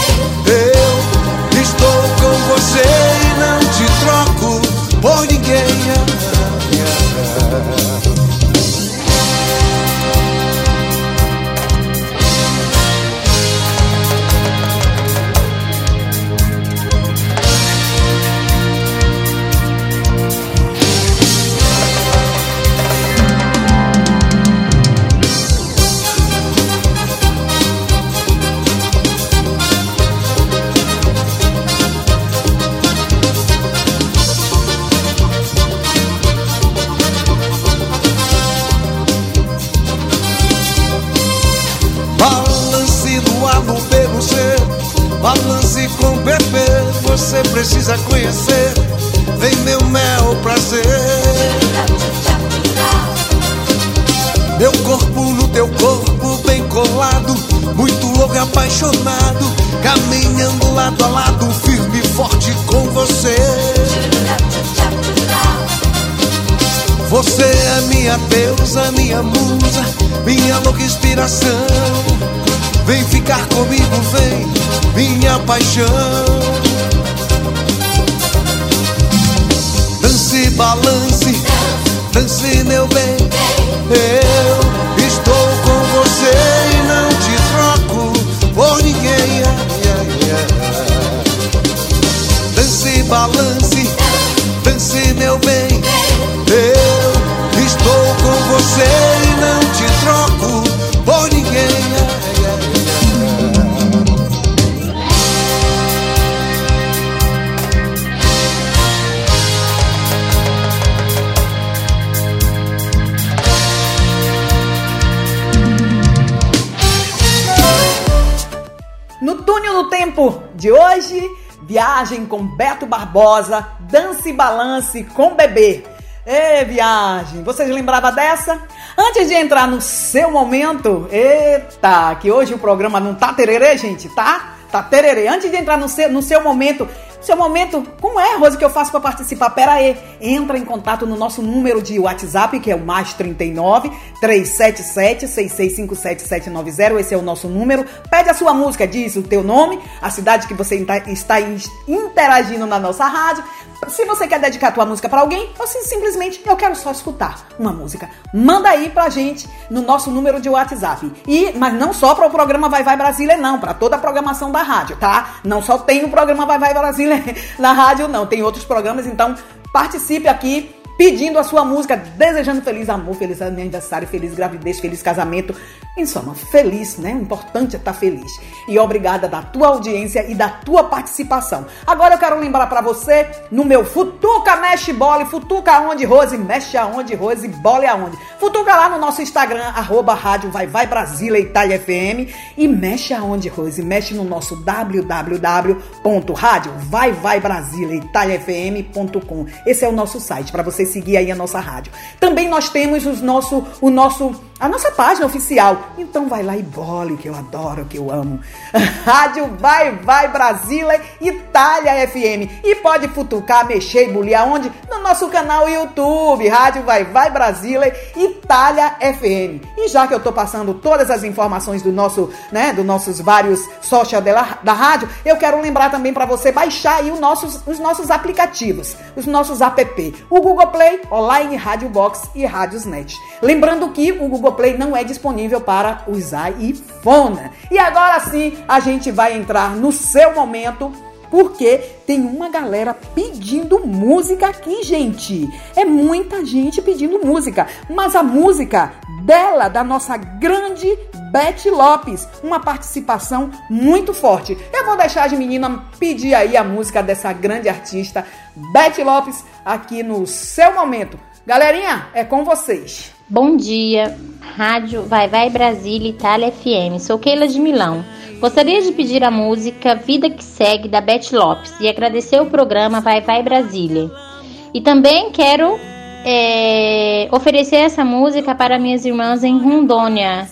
Barbosa, dance e balance com bebê. Ê, viagem, vocês lembravam dessa? Antes de entrar no seu momento, eita, que hoje o programa não tá tererê, gente, tá? Tá tererê. Antes de entrar no seu, no seu momento, seu momento, como é, Rose, que eu faço para participar? Pera aí, entra em contato no nosso número de WhatsApp, que é o mais 39 377 6657790. Esse é o nosso número. Pede a sua música, diz o teu nome, a cidade que você está interagindo na nossa rádio. Se você quer dedicar a tua música para alguém, ou se simplesmente eu quero só escutar uma música, manda aí pra gente no nosso número de WhatsApp. E mas não só para o programa Vai Vai Brasília não, para toda a programação da rádio, tá? Não só tem o programa Vai Vai Brasília na rádio não, tem outros programas, então participe aqui pedindo a sua música, desejando feliz amor, feliz aniversário, feliz gravidez, feliz casamento. Em soma, feliz, né? O importante é estar feliz. E obrigada da tua audiência e da tua participação. Agora eu quero lembrar para você no meu Futuca Mexe Bola, Futuca aonde, Rose? Mexe aonde, Rose? Bola aonde? Futuca lá no nosso Instagram, arroba rádio vai vai Brasília Itália FM e mexe aonde, Rose? Mexe no nosso www.rádio vai vai Brasília Itália FM.com. Esse é o nosso site para você seguir aí a nossa rádio. Também nós temos os nosso, o nosso, a nossa página oficial. Então vai lá e bole, que eu adoro, que eu amo. Rádio Vai Vai Brasília Itália FM. E pode futucar, mexer e bulir aonde? No nosso canal YouTube, Rádio Vai Vai Brasília Itália FM. E já que eu tô passando todas as informações do nosso, né, dos nossos vários social da, da rádio, eu quero lembrar também para você baixar aí os nossos, os nossos aplicativos, os nossos app. O Google Play, Online Rádio Box e Rádiosnet. Lembrando que o Google Play não é disponível para usar iPhone. E agora sim, a gente vai entrar no seu momento porque tem uma galera pedindo música aqui, gente. É muita gente pedindo música, mas a música dela, da nossa grande Beth Lopes, uma participação muito forte. Eu vou deixar as meninas pedir aí a música dessa grande artista, Beth Lopes, aqui no seu momento. Galerinha, é com vocês. Bom dia, Rádio Vai Vai Brasília Itália FM. Sou Keila de Milão. Gostaria de pedir a música Vida que Segue da Beth Lopes e agradecer o programa Vai Vai Brasília. E também quero é, oferecer essa música para minhas irmãs em Rondônia.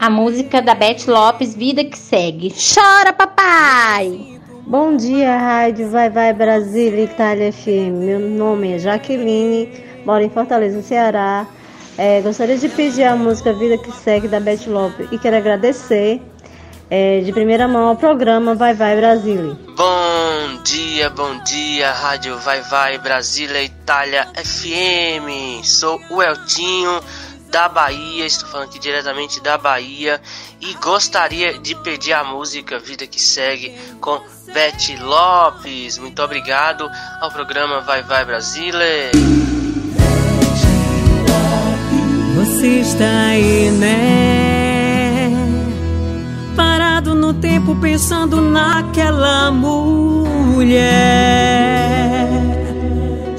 A música da Beth Lopes, Vida que Segue. Chora, papai! Bom dia, Rádio Vai Vai Brasil Itália FM. Meu nome é Jaqueline, moro em Fortaleza, Ceará. É, gostaria de pedir a música Vida que Segue da Beth Lopes e quero agradecer é, de primeira mão ao programa Vai Vai Brasil. Bom dia, bom dia, Rádio Vai Vai Brasília Itália FM. Sou o Eltinho da Bahia, estou falando aqui diretamente da Bahia e gostaria de pedir a música Vida que Segue com Beth Lopes. Muito obrigado ao programa Vai Vai Brasília. Está aí, né? Parado no tempo pensando naquela mulher.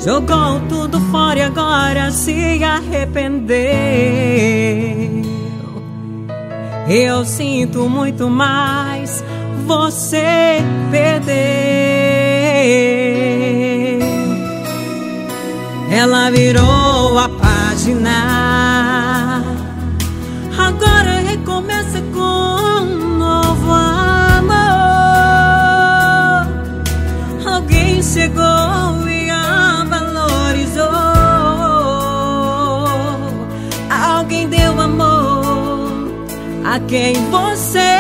Jogou tudo fora e agora se arrependeu. Eu sinto muito mais, você perdeu. Ela virou a página. Agora recomeça com um novo amor. Alguém chegou e a valorizou. Alguém deu amor a quem você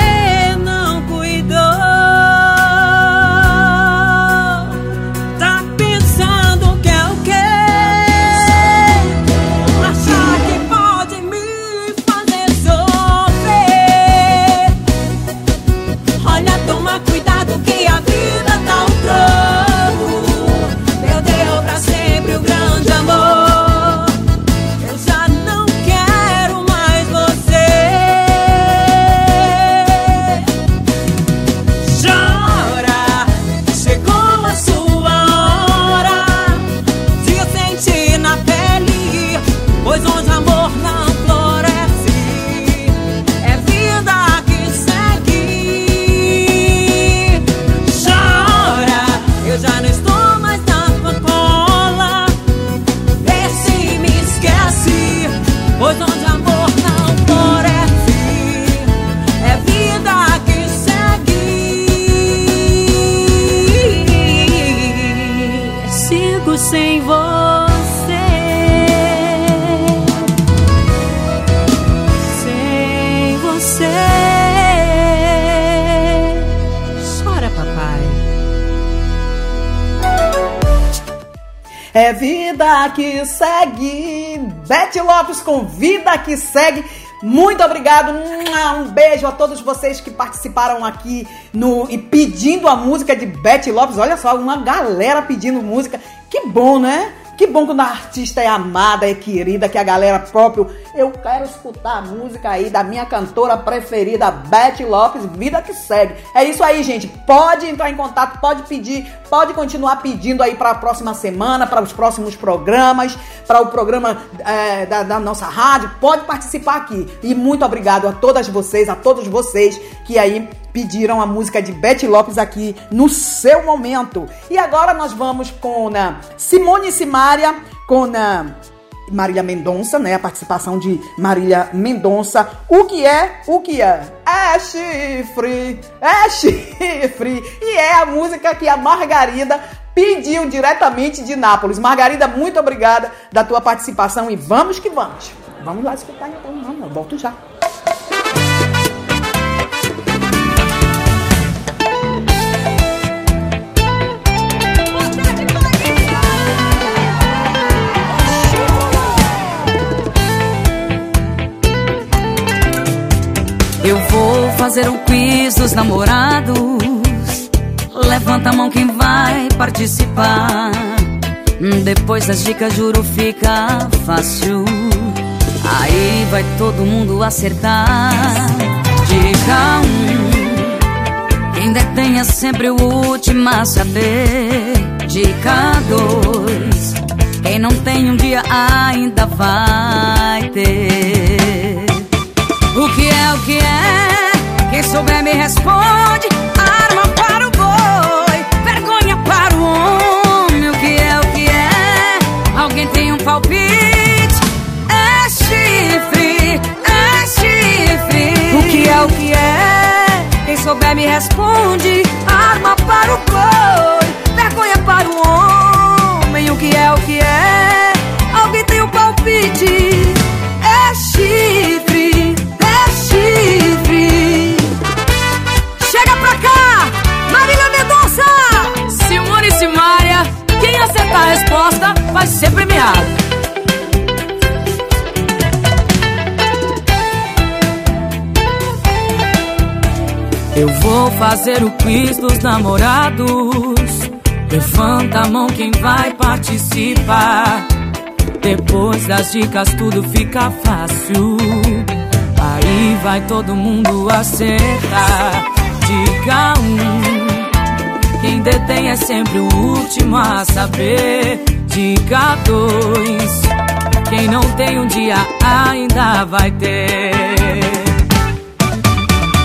que segue. Beth Lopes com Vida que segue. Muito obrigado. Um beijo a todos vocês que participaram aqui no e pedindo a música de Beth Lopes. Olha só, uma galera pedindo música. Que bom, né? Que bom quando a artista é amada, é querida, que a galera próprio. Eu quero escutar a música aí da minha cantora preferida, Beth Lopes, Vida que Segue. É isso aí, gente. Pode entrar em contato, pode pedir, pode continuar pedindo aí para a próxima semana, para os próximos programas, para o programa é, da, da nossa rádio. Pode participar aqui. E muito obrigado a todas vocês, a todos vocês que aí pediram a música de Beth Lopes aqui no seu momento. E agora nós vamos com né, Simone Simaria, com né, Marília Mendonça, né? A participação de Marília Mendonça. O que é? O que é? É chifre! É chifre! E é a música que a Margarida pediu diretamente de Nápoles. Margarida, muito obrigada da tua participação e vamos que vamos. Vamos lá escutar então, não, eu volto já. Eu vou fazer o quiz dos namorados. Levanta a mão quem vai participar. Depois das dicas, juro, fica fácil. Aí vai todo mundo acertar. Dica 1: um, Quem detém é sempre o último a saber. Dica 2: Quem não tem um dia ainda vai ter. O que é, o que é? Quem souber me responde. Arma para o boi, vergonha para o homem. O que é, o que é? Alguém tem um palpite? É chifre, é chifre. O que é, o que é? Quem souber me responde. Eu vou fazer o quiz dos namorados. Levanta a mão quem vai participar. Depois das dicas tudo fica fácil. Aí vai todo mundo acertar. Dica um. Quem detém é sempre o último a saber. Dica dois. Quem não tem um dia ainda vai ter.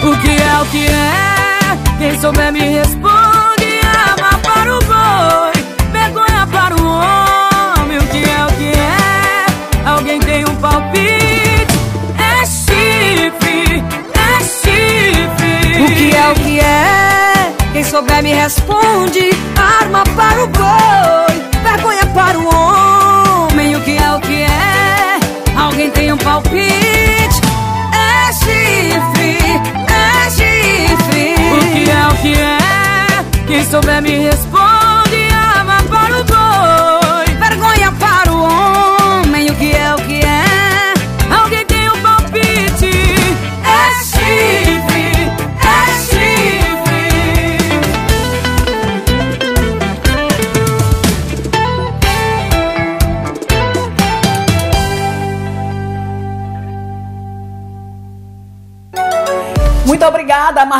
O que é o que é? Quem souber me responde. Arma para o boi, vergonha para o homem. O que é o que é? Alguém tem um palpite? É chifre, é chifre. O que é o que é? Quem souber me responde. Arma para o boi, vergonha para o homem. O que é o que é? Alguém tem um palpite? É chifre, é chifre. O que é o que é? Quem souber me responde.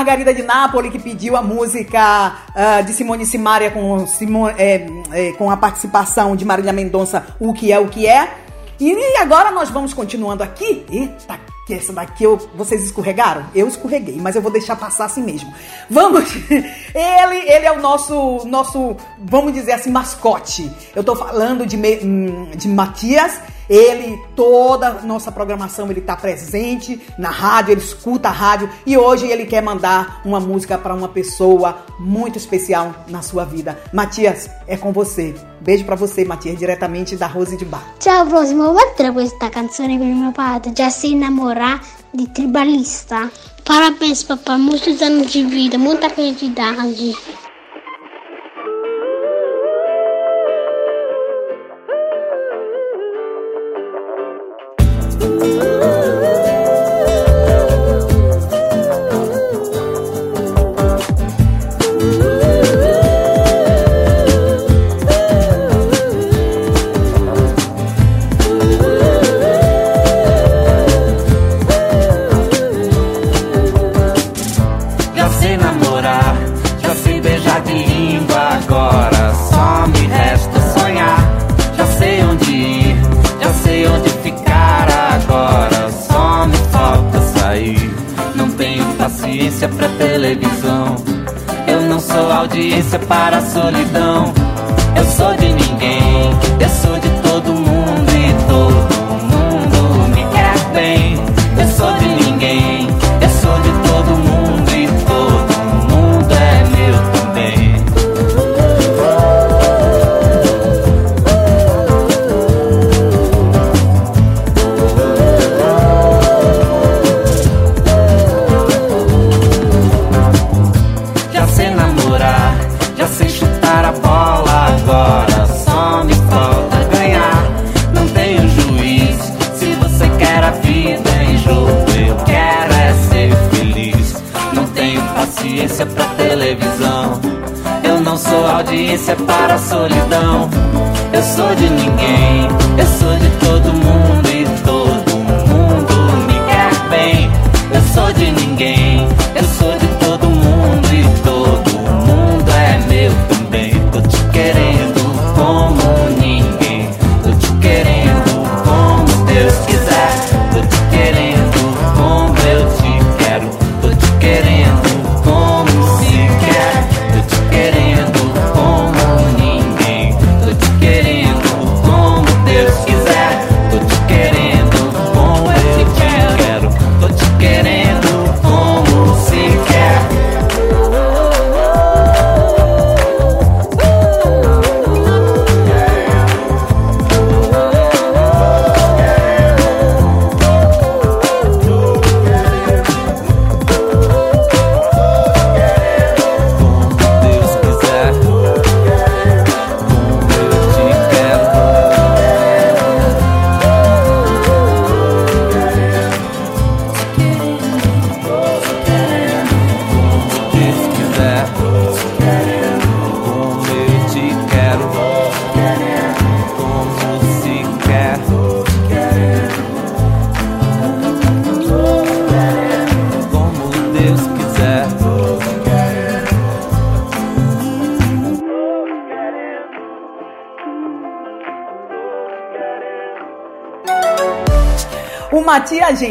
Margarida de Nápoles que pediu a música ah, de Simone Simaria com, Simo- é, é, com a participação de Marília Mendonça, O Que É, O Que É. E agora nós vamos continuando aqui. Eita, que essa daqui eu, vocês escorregaram? Eu escorreguei, mas eu vou deixar passar assim mesmo. Vamos. Ele, ele é o nosso, nosso, vamos dizer assim, mascote. Eu tô falando de, hum, de Matias. Ele, toda a nossa programação, ele tá presente na rádio, ele escuta a rádio e hoje ele quer mandar uma música para uma pessoa muito especial na sua vida. Matias, é com você. Beijo pra você, Matias, diretamente da Rose de Bar. Ciao prossimo, battere questa canzone con mio padre, già si innamora di tribalista. Parabéns papà, muitos anos de vida, muita felicidade.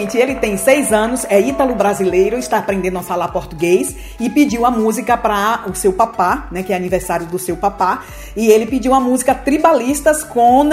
Gente, ele tem seis anos, é ítalo-brasileiro, está aprendendo a falar português e pediu a música para o seu papá, né, que é aniversário do seu papá, e ele pediu a música Tribalistas com um,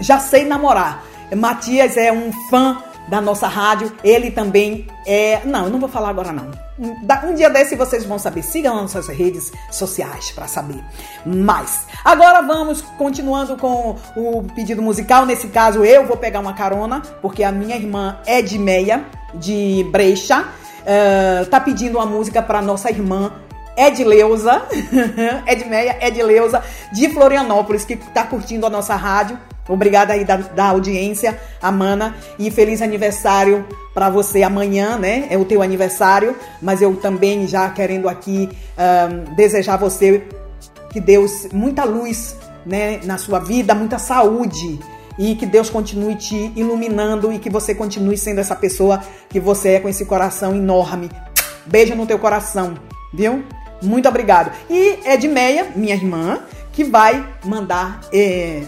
Já Sei Namorar. Matias é um fã da nossa rádio. Ele também é. Não, eu não vou falar agora não. Um dia desse vocês vão saber. Sigam nas nossas redes sociais para saber mais. Agora vamos continuando com o pedido musical. Nesse caso, eu vou pegar uma carona, porque a minha irmã Edmeia, de Brecha, uh, tá pedindo uma música para nossa irmã Edileuza, Edmeia Edileuza, de Florianópolis, que tá curtindo a nossa rádio. Obrigada aí da, da audiência, Amana, e feliz aniversário para você amanhã, né? É o teu aniversário, mas eu também já querendo aqui um, desejar você que Deus muita luz, né, na sua vida, muita saúde e que Deus continue te iluminando e que você continue sendo essa pessoa que você é com esse coração enorme. Beijo no teu coração, viu? Muito obrigado. E Edmeia, minha irmã, que vai mandar é,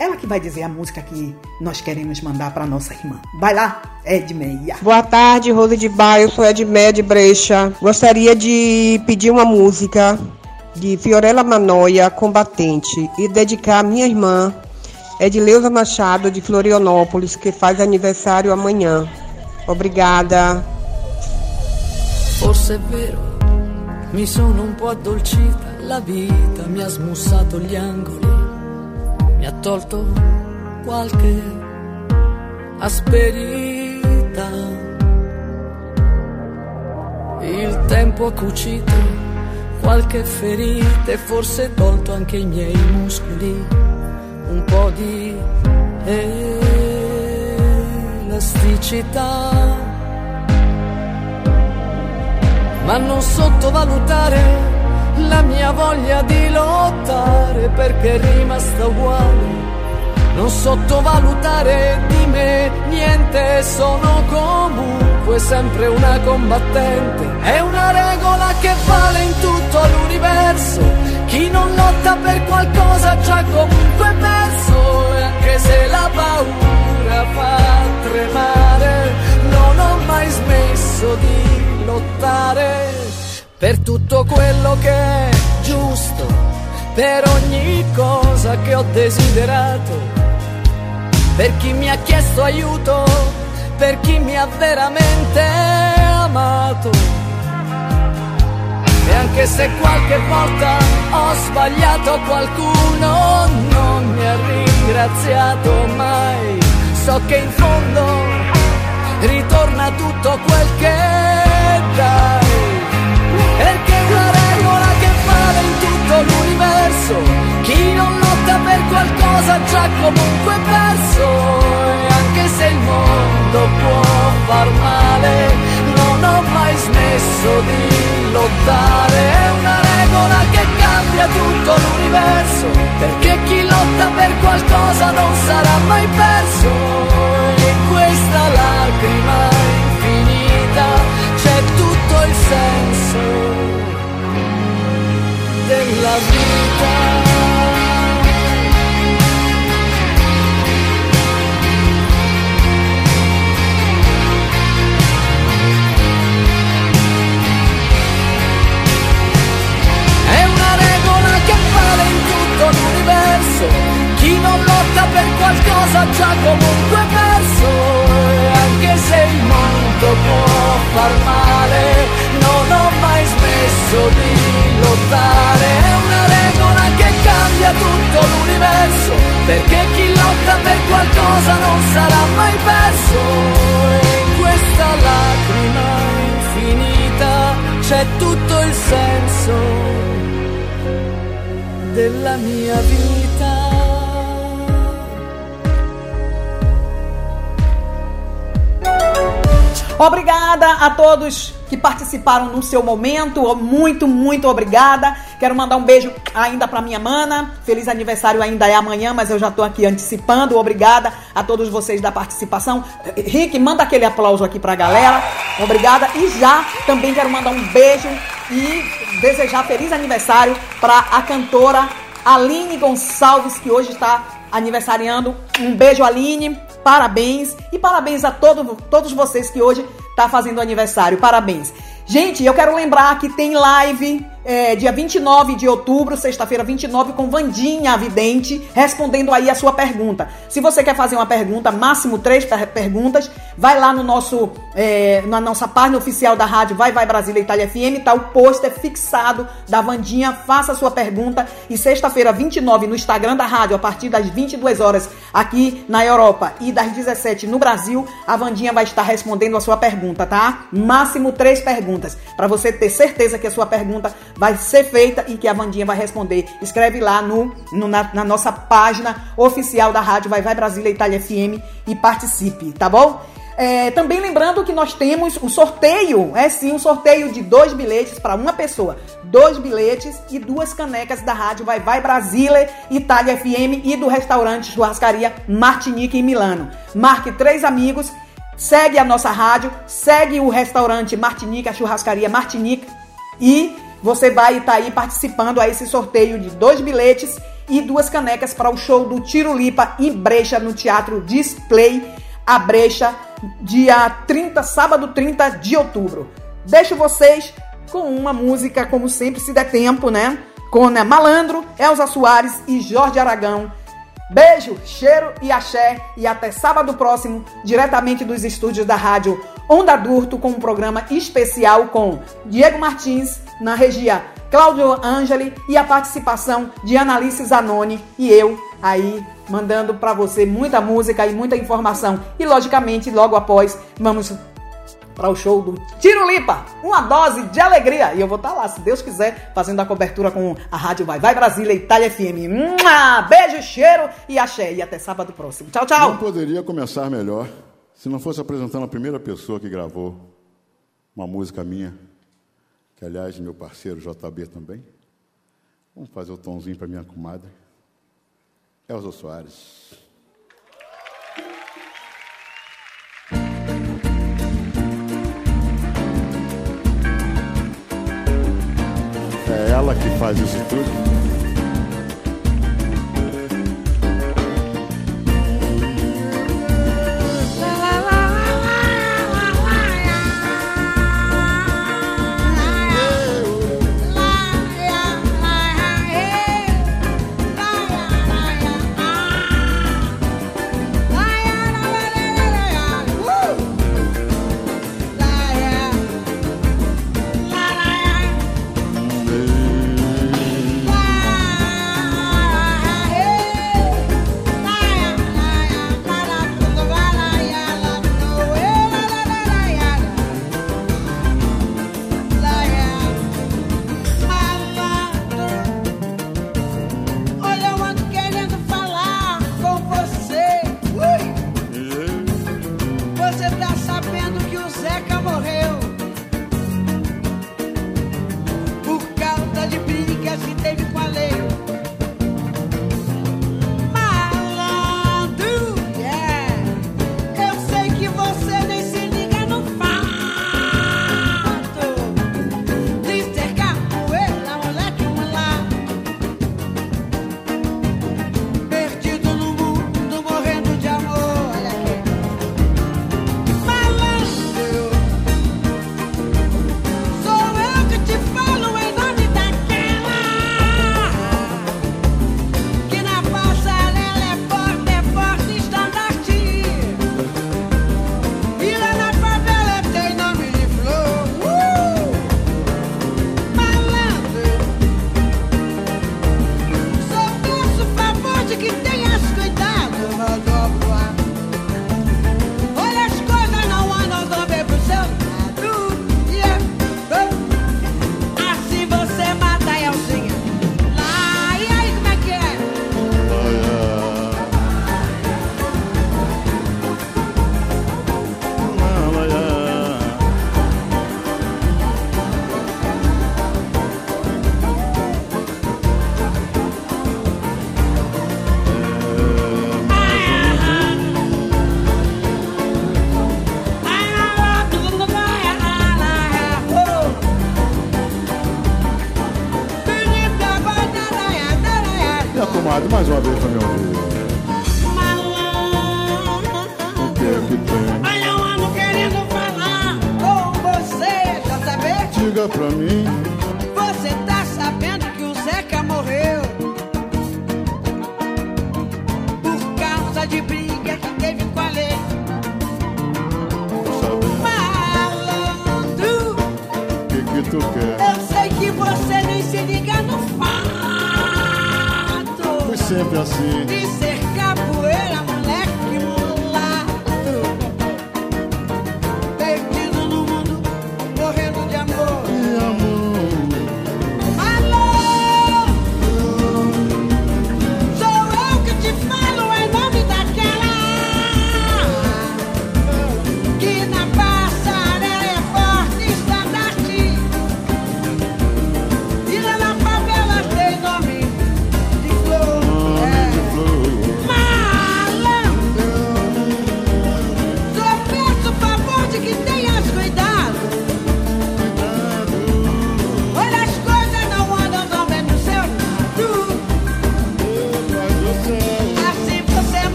ela que vai dizer a música que nós queremos mandar para nossa irmã. Vai lá, Edmeia. Boa tarde, Rose de Baia. Eu sou Edmeia de Brecha. Gostaria de pedir uma música de Fiorella Manoia, Combatente, e dedicar à minha irmã, Edileuza Machado, de Florianópolis, que faz aniversário amanhã. Obrigada. Forse è vero, mi sono un po' addolcita, la vita mi ha smussato gli angoli mi ha tolto qualche asperità. Il tempo ha cucito qualche ferita e forse tolto anche i miei muscoli un po' di elasticità. Ma non sottovalutare la mia voglia di lottare perché è rimasta uguale. Non sottovalutare di me niente, sono comunque sempre una combattente. È una regola che vale in tutto l'universo. Chi non lotta per qualcosa già comunque perso. E anche se la paura fa tremare, non ho mai smesso di lottare per tutto quello che è giusto, per ogni cosa che ho desiderato, per chi mi ha chiesto aiuto, per chi mi ha veramente amato. E anche se qualche volta ho sbagliato qualcuno, non mi ha ringraziato mai, so che in fondo ritorna tutto quel che dai Chi non lotta per qualcosa già comunque perso. E anche se il mondo può far male, non ho mai smesso di lottare. È una regola che cambia tutto l'universo. Perché chi lotta per qualcosa non sarà mai perso. Tutto l'universo. Chi non lotta per qualcosa già comunque perso. E anche se il mondo può far male, non ho mai smesso di lottare. È una regola che cambia tutto l'universo. Perché chi lotta per qualcosa non sarà mai perso. E in questa lacrima infinita c'è tutto il senso della mia vita. Obrigada a todos que participaram no seu momento. Muito, muito obrigada. Quero mandar um beijo ainda para minha mana. Feliz aniversário ainda é amanhã, mas eu já tô aqui antecipando. Obrigada a todos vocês da participação. Rick, manda aquele aplauso aqui pra galera. Obrigada. E já também quero mandar um beijo e desejar feliz aniversário para a cantora Aline Gonçalves, que hoje está aniversariando. Um beijo, Aline. Parabéns e parabéns a todo, todos vocês que hoje tá fazendo aniversário. Parabéns. Gente, eu quero lembrar que tem live é, dia 29 de outubro, sexta-feira 29, com Vandinha Vidente, respondendo aí a sua pergunta. Se você quer fazer uma pergunta, máximo três per perguntas, vai lá no nosso, é, na nossa página oficial da rádio Vai Vai Brasília Itália FM, tá o pôster fixado da Vandinha, faça a sua pergunta. E sexta-feira 29 no Instagram da rádio, a partir das 22 horas aqui na Europa e das 17 no Brasil, a Vandinha vai estar respondendo a sua pergunta, tá? Máximo três perguntas, para você ter certeza que a sua pergunta vai ser feita e que a Vandinha vai responder. Escreve lá no, no na, na, nossa página oficial da rádio Vai Vai Brasília Itália FM e participe, tá bom? É, também lembrando que nós temos o sorteio, é sim, um sorteio de dois bilhetes para uma pessoa. Dois bilhetes e duas canecas da rádio Vai Vai Brasília, Itália FM e do restaurante Churrascaria Martinique em Milano. Marque três amigos, segue a nossa rádio, segue o restaurante Martinique, a Churrascaria Martinique e você vai estar tá aí participando a esse sorteio de dois bilhetes e duas canecas para o show do Tiro Lipa em Brecha no Teatro Display, a Brecha, dia 30, sábado 30 de outubro. Deixo vocês com uma música, como sempre, se der tempo, né? Com né, Malandro, Elza Soares e Jorge Aragão. Beijo, cheiro e axé e até sábado próximo, diretamente dos estúdios da rádio Onda Durto, com um programa especial com Diego Martins, na regia Cláudio Angeli e a participação de Analice Zanoni e eu aí mandando para você muita música e muita informação. E logicamente, logo após, vamos para o show do Tiro Lipa, uma dose de alegria. E eu vou estar tá lá, se Deus quiser, fazendo a cobertura com a Rádio Vai Vai Brasília, Itália FM. Mua! Beijo, cheiro e axé. E até sábado próximo. Tchau, tchau. Não poderia começar melhor se não fosse apresentando a primeira pessoa que gravou uma música minha, que aliás meu parceiro JB também. Vamos fazer o tomzinho para minha comadre. Elza Soares. É ela que faz isso tudo.